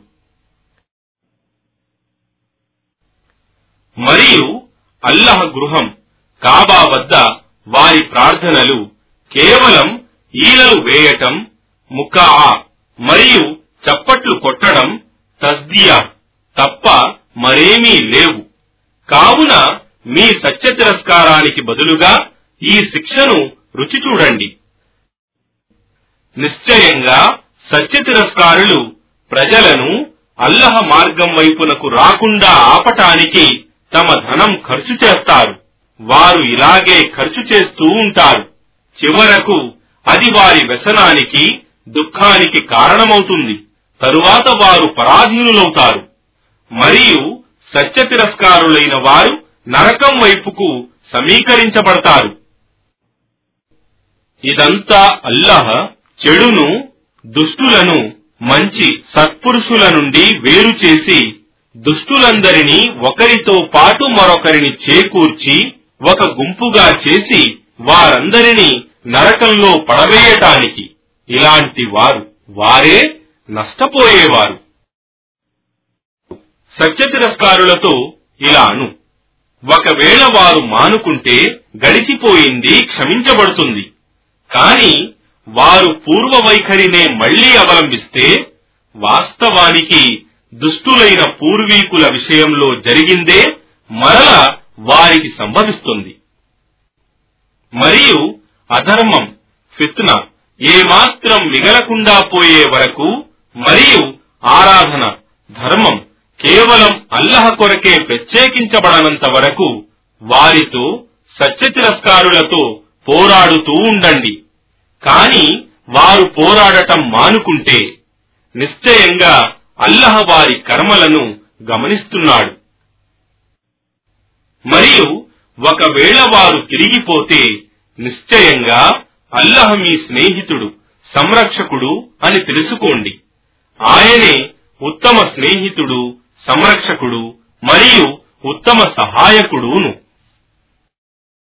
మరియు అల్లహ గృహం కాబా వద్ద వారి ప్రార్థనలు కేవలం ఈలలు వేయటం ముకా మరియు చప్పట్లు కొట్టడం తస్దియా తప్ప మరేమీ లేవు. కావున మీ సత్య తిరస్కారానికి బదులుగా ఈ శిక్షను రుచి చూడండి. నిశ్చయంగా సత్య తిరస్కారులు ప్రజలను అల్లహ మార్గం వైపునకు రాకుండా ఆపటానికి తమ ధనం ఖర్చు చేస్తారు. వారు ఇలాగే ఖర్చు చేస్తూ ఉంటారు. చివరకు అది వారి వ్యసనానికి దుఃఖానికి కారణమవుతుంది. తరువాత వారు పరాధీనులవుతారు. మరియు సత్య తిరస్కారులైన వారు నరకం వైపుకు సమీకరించబడతారు. ఇదంతా అల్లహ చెడును దుష్టులను మంచి సత్పురుషుల నుండి వేరు చేసి దుష్టులందరినీ ఒకరితో పాటు మరొకరిని చేకూర్చి ఒక గుంపుగా చేసి వారందరినీ నరకంలో పడవేయటానికి. ఇలాంటి వారు వారే నష్టపోయేవారు. సత్య తిరస్కారులతో ఇలా అను ఒకవేళ వారు మానుకుంటే గడిచిపోయింది క్షమించబడుతుంది. కాని వారు పూర్వ వైఖరినే మళ్ళీ అవలంబిస్తే వాస్తవానికి దుష్టులైన పూర్వీకుల విషయంలో జరిగిందే మరల వారికి సంభవిస్తుంది. మరియు అధర్మం ఫిత్న ఏమాత్రం మిగలకుండా పోయే వరకు మరియు ఆరాధన ధర్మం కేవలం అల్లహ కొరకే ప్రత్యేకించబడనంత వరకు వారితో సత్య తిరస్కారులతో పోరాడుతూ ఉండండి. కాని వారు పోరాడటం మానుకుంటే నిశ్చయంగా అల్లహ వారి కర్మలను గమనిస్తున్నాడు. మరియు ఒకవేళ వారు తిరిగిపోతే నిశ్చయంగా అల్లహ మీ స్నేహితుడు సంరక్షకుడు అని తెలుసుకోండి. ఆయనే ఉత్తమ స్నేహితుడు సంరక్షకుడు మరియు ఉత్తమ సహాయకుడును.